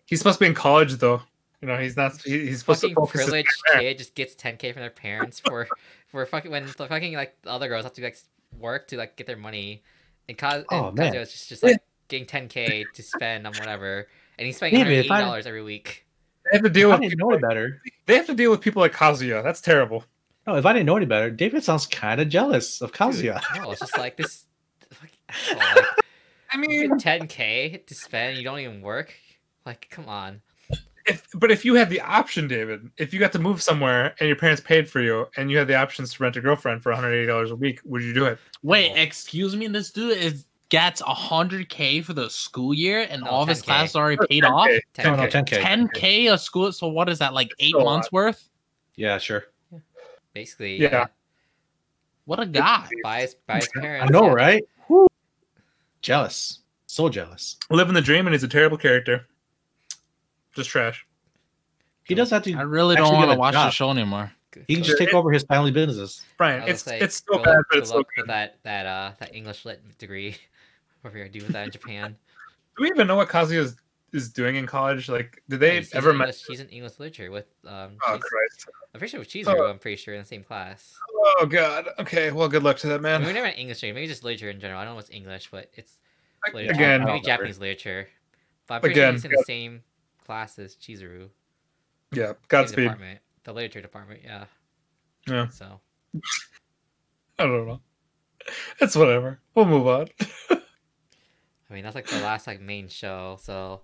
he's supposed to be in college though. You know, he's not. He, he's supposed to focus. privileged kid just gets 10k from their parents for for fucking when the fucking like the other girls have to like work to like get their money and cause Oh, and. Kazuya just just like getting 10k to spend on whatever and he's spending David, if $180 every week They have to deal I with didn't people know any like, better. they have to deal with people like Kazuya. That's terrible. No, if I didn't know any better, David sounds kind of jealous of Kazuya. no it's just like this like, I you mean, get 10k to spend you don't even work like come on if but if you had the option, David, if you got to move somewhere and your parents paid for you, and you had the options to rent a girlfriend for 180 dollars a week, would you do it? Wait, excuse me. This dude is gets hundred k for the school year, and No, all of his 10K. classes already paid off. 10K. No, no, 10k 10K. Ten k a school. So what is that? Like eight still a months worth? Yeah, sure. basically Yeah. yeah, What a guy! by his by his I know, yeah. right? Jealous. So jealous. Living the dream, and he's a terrible character. Just trash. He does have to I really don't want to a watch the show anymore. He can just take over his family businesses. Brian, it's say, it's so good bad, but it's so luck good. that that uh that English lit degree. Whatever you're do with that in Japan. Do we even know what Kazuya is, is doing in college? Like, did they he's- he's ever in met? English, he's in English literature with um. Oh Chiz- Christ! I'm pretty sure with Chizuru. Oh. I'm pretty sure in the same class. Oh God. Okay. Well, good luck to that I mean, we man. never had English, maybe just literature in general. I don't know what's English, but it's literature. Again, maybe I'll Japanese literature. But I'm pretty Again, sure he's in the same class as Chizuru. yeah. Godspeed. department, the literature department. Yeah. Yeah. So I don't know. It's whatever. We'll move on. I mean, that's like the last like main show. So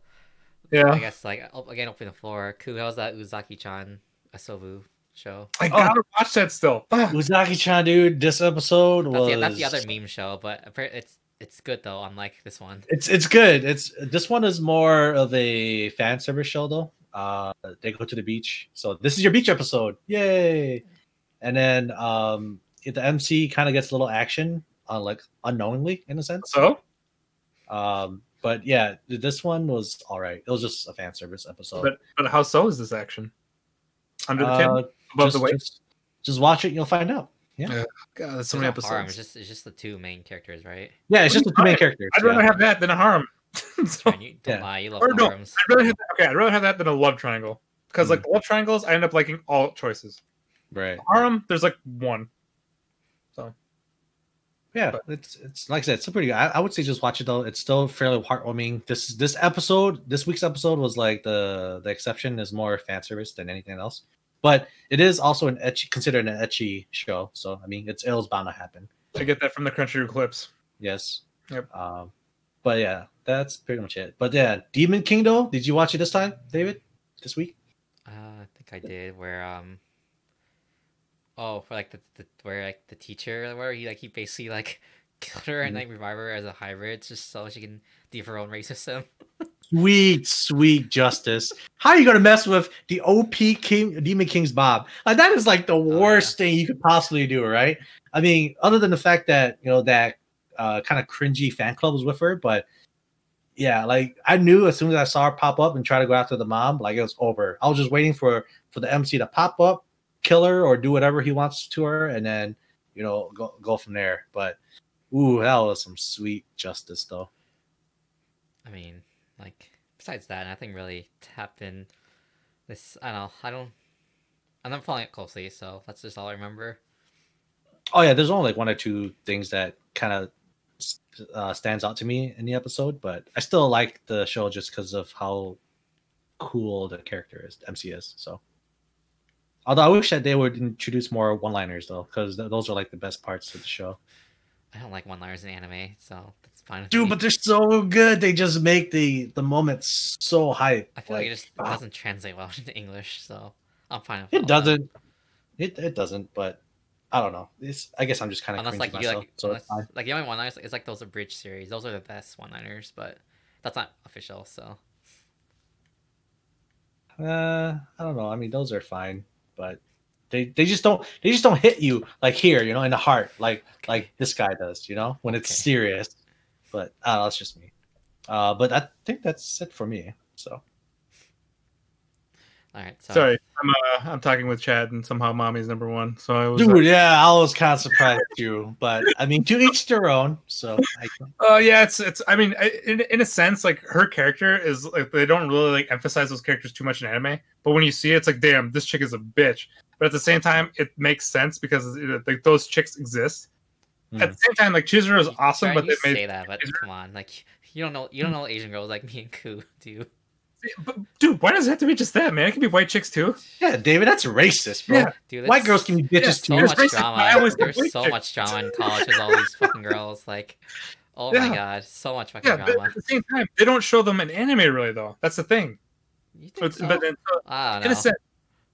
yeah, I guess like op- again, open the floor. Ku, how's that Uzaki-chan Asobu show. I Oh. gotta watch that still. Uzaki-chan, dude, this episode That's, was the, that's the other meme show, but appar- it's it's good though. Unlike this one. It's it's good. It's this one is more of a fan service show though. Uh, they go to the beach, so this is your beach episode, yay! And then um, the MC kind of gets a little action, uh, like unknowingly in a sense. So Um, but yeah, this one was all right. It was just a fan service episode. but but how so is this action? Under the Uh, table? Above just, the waist? just, just watch it, you'll find out. God, that's so It's many not harem, episodes. It's just it's just the two main characters, right? Yeah, it's just the two main characters. I'd yeah. rather have that than a harem. so, And you don't yeah. lie, you love or no, harems. I'd rather have that, okay. I'd rather have that than a love triangle because Hmm. like love triangles, I end up liking all choices. right. Harem, there's like one. Yeah, But- it's it's like I said, it's pretty good. I, I would say just watch it though. It's still fairly heartwarming. This this episode, this week's episode was like the the exception is more fan service than anything else. But it is also an ecchi considered an ecchi show. So I mean it's ill's bound to happen. I get that from the Crunchyroll clips. Yes. Yep. Um but yeah, that's pretty much it. But yeah, Demon King though, did you watch it this time, David? This week? Uh, I think I did. Where um, oh, for like the, the where like the teacher where he like he basically like killed her and Mhm. like revived her as a hybrid just so she can deep her own racism. Sweet, sweet justice. How are you gonna mess with the OP King Demon King's Bob? Like that is like the yeah. worst thing you could possibly do, right? I mean, other than the fact that you know that uh, kind of cringy fan club was with her, but yeah, like I knew as soon as I saw her pop up and try to go after the mom, like it was over. I was just waiting for for the MC to pop up, kill her, or do whatever he wants to her, and then you know go go from there. But ooh, that was some sweet justice, though. I mean, like besides that, nothing really happened. This I don't know. I don't. I'm not following it closely, so that's just all I remember. Oh yeah, there's only like one or two things that kind of uh, stands out to me in the episode, but I still like the show just because of how cool the character is, MC is. So, although I wish that they would introduce more one-liners though, because th- those are like the best parts of the show. I don't like one-liners in anime, so that's fine. Dude, me. but they're so good. They just make the the moments so hype. I feel like, it just ah. doesn't translate well into English, so I'm fine with it doesn't. It it doesn't, but I don't know. It's I guess I'm just kind of unless like you myself, like, so unless, like the only one liners is like those abridged series. Those are the best one liners, but that's not official. So Uh, I don't know. I mean, those are fine, but they they just don't they just don't hit you like here, you know, in the heart, like like this guy does, you know, when it's Okay. serious. But I don't know, that's just me. Uh, but I think that's it for me. So all right, so Sorry, I'm uh, I'm talking with Chad, and somehow Mami's number one. So I was. dude, yeah, I was kind of surprised too, but I mean, to each their own. So I, Oh yeah, it's it's. I mean, in in a sense, like her character is like they don't really like emphasize those characters too much in anime. But when you see it, it's like, damn, this chick is a bitch. But at the same time, it makes sense because it, like those chicks exist. At the same time, like Chizuru is awesome, sorry, but you they made. say that, but come on, like you don't know you don't know Asian girls like me and Ku, do you? But, dude, why does it have to be just that, man? It can be white chicks too. yeah, David, that's racist, bro. Yeah. Dude, White girls can be bitches so too. There's much racist- drama. I always There's think so white much drama in college with all these fucking girls. Like, oh my god, so much fucking Yeah, but drama. at the same time, they don't show them in anime really though. That's the thing. You think But, so? but then, so, I don't in know. a sense,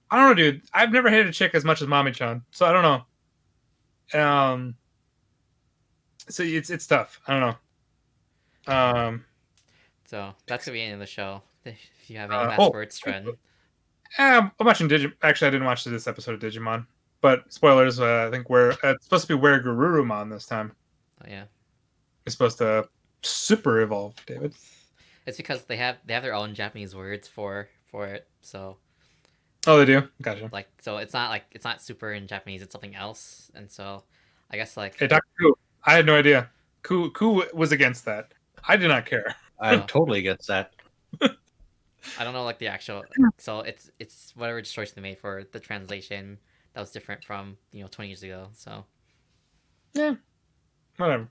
I don't know, dude. I've never hated a chick as much as Mami Chan, so I don't know. Um, so it's it's tough. I don't know. Um, So that's gonna be the end of the show. If you have Uh, any last oh. words, friend. eh, I'm watching Digimon. Actually, I didn't watch this episode of Digimon, but spoilers. Uh, I think where uh, it's supposed to be where Garurumon this time. Oh, yeah, It's supposed to super evolve, David. it's because they have they have their own Japanese words for for it. So Oh, they do. Gotcha. like so it's not like it's not super in Japanese. It's something else. And so I guess like Hey, Doctor Ku. I had no idea. Ku Ku was against that. I did not care. I'm totally against that. I don't know like the actual. So it's it's whatever choice they made for the translation that was different from you know 20 years ago. So yeah, Whatever.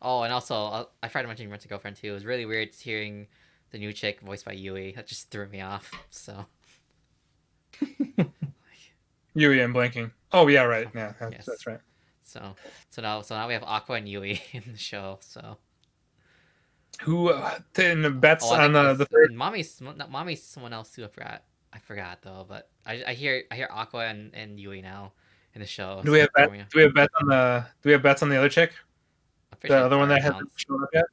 oh, and also uh, I tried to mention Rent a Girlfriend too. It was really weird hearing the new chick voiced by Yui. That just threw me off. So Yui and blanking. Oh yeah, right. Yeah, that's, Yes. that's right. so so now so now we have Aqua and Yui in the show. So Who uh, in the bets Oh, on the, the third? Mommy's not mommy's someone else too. I forgot. I forgot though, but I, I hear I hear Aqua and, and Yui now in the show. Do we have so bet, do we have bets on the do we have bets on the other chick? The sure other one that it's hasn't shown up yet?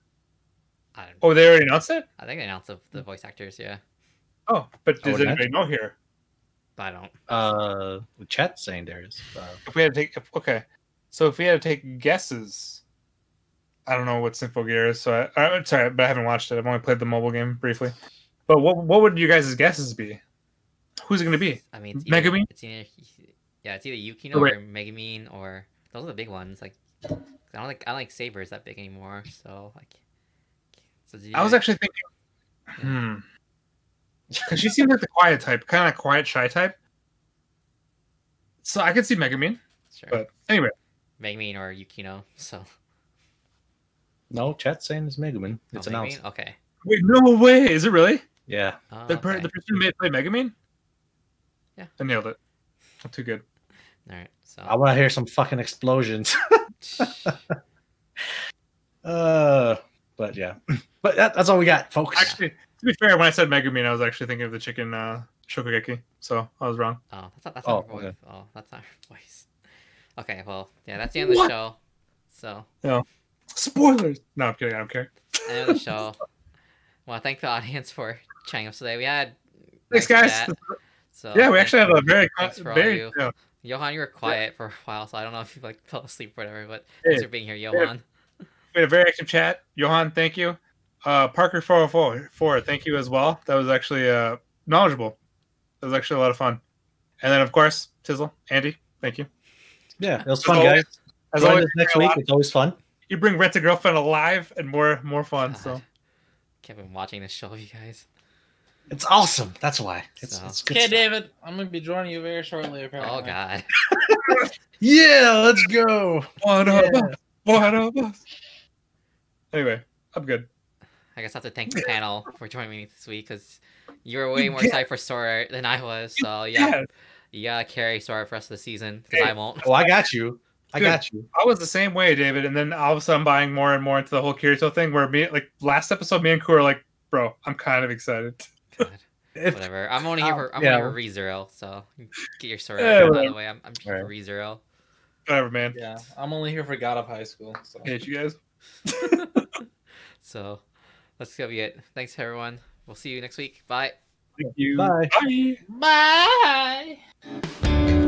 I, don't, Oh, they already announced it? I think they announced the, the voice actors, yeah. Oh, but Oh, does it anybody know here? I don't. Uh, Chet saying there is. Uh, If we had to take if, okay. So if we had to take guesses, I don't know what Sinful Gear is, so I, I sorry, but I haven't watched it. I've only played the mobile game briefly. But what what would you guys' guesses be? Who's it gonna be? I mean, it's either, Megumin? It's either yeah, it's either Yukino Oh, or Megumin or those are the big ones. Like I don't like I don't like Sabers that big anymore. So like, so I was actually thinking, hmm, because she seems like the quiet type, kind of quiet, shy type. So I could see Megumin, sure. but anyway, Megumin or Yukino. So no, Chet saying is Megumin. It's oh, announced. Megumin? Okay. wait, no way, is it really Yeah. Oh, the, per, okay. the person who made play Megumin? Yeah. I nailed it. Not too good. All right. So I want to hear some fucking explosions. uh, but yeah, but that, that's all we got, folks. Actually, to be fair, when I said Megumin, I was actually thinking of the chicken uh, Shokugeki, so I was wrong. oh, that's not that's Oh, not her voice. okay. Oh, that's not her voice. Okay. Well, yeah, that's the end of the What? show. So Spoilers. No, I'm kidding. I don't care. end of the show. well, thank the audience for chatting us today. We had Thanks, nice guys. chat, So yeah, we actually had a very, thanks for all very. you. yeah. Johan, you were quiet for a while, so I don't know if you like fell asleep or whatever. But Hey, thanks for being here, Johan. we had a very active chat. Johan, thank you. Uh, Parker four hundred four four, thank you as well. That was actually uh, knowledgeable. That was actually a lot of fun. And then of course, Tizzle, Andy, thank you. Yeah, it was As fun, always- guys. As Join always, next you bring a week. lot- It's always fun. You bring Rent a Girlfriend alive and more more fun. So God. Can't been watching this show, you guys. It's awesome. That's why. It's, So- it's good Okay, stuff. David, I'm gonna be joining you very shortly. Apparently. Oh God. Yeah, let's go. one Yeah. of us, one of us. Anyway, I'm good. I guess I have to thank the panel for joining me this week because you were way more get- excited for Sora than I was. So yeah, Yeah, you gotta carry Sora for the rest of the season because Hey. I won't. Oh, I got you. I Good. got you. I was the same way, David. And then all of a sudden, I'm buying more and more into the whole Kirito thing. Where me, like last episode, me and Ku are like, "Bro, I'm kind of excited." If, whatever. I'm only here for I'm yeah. only here for ReZero. So get your Sora. Yeah, out of the way. I'm, I'm here for ReZero. Whatever, man. Yeah, I'm only here for God of High School. So. I hate you guys. So that's gonna be it. Thanks everyone. We'll see you next week. Bye. Thank you. Bye. Bye. Bye.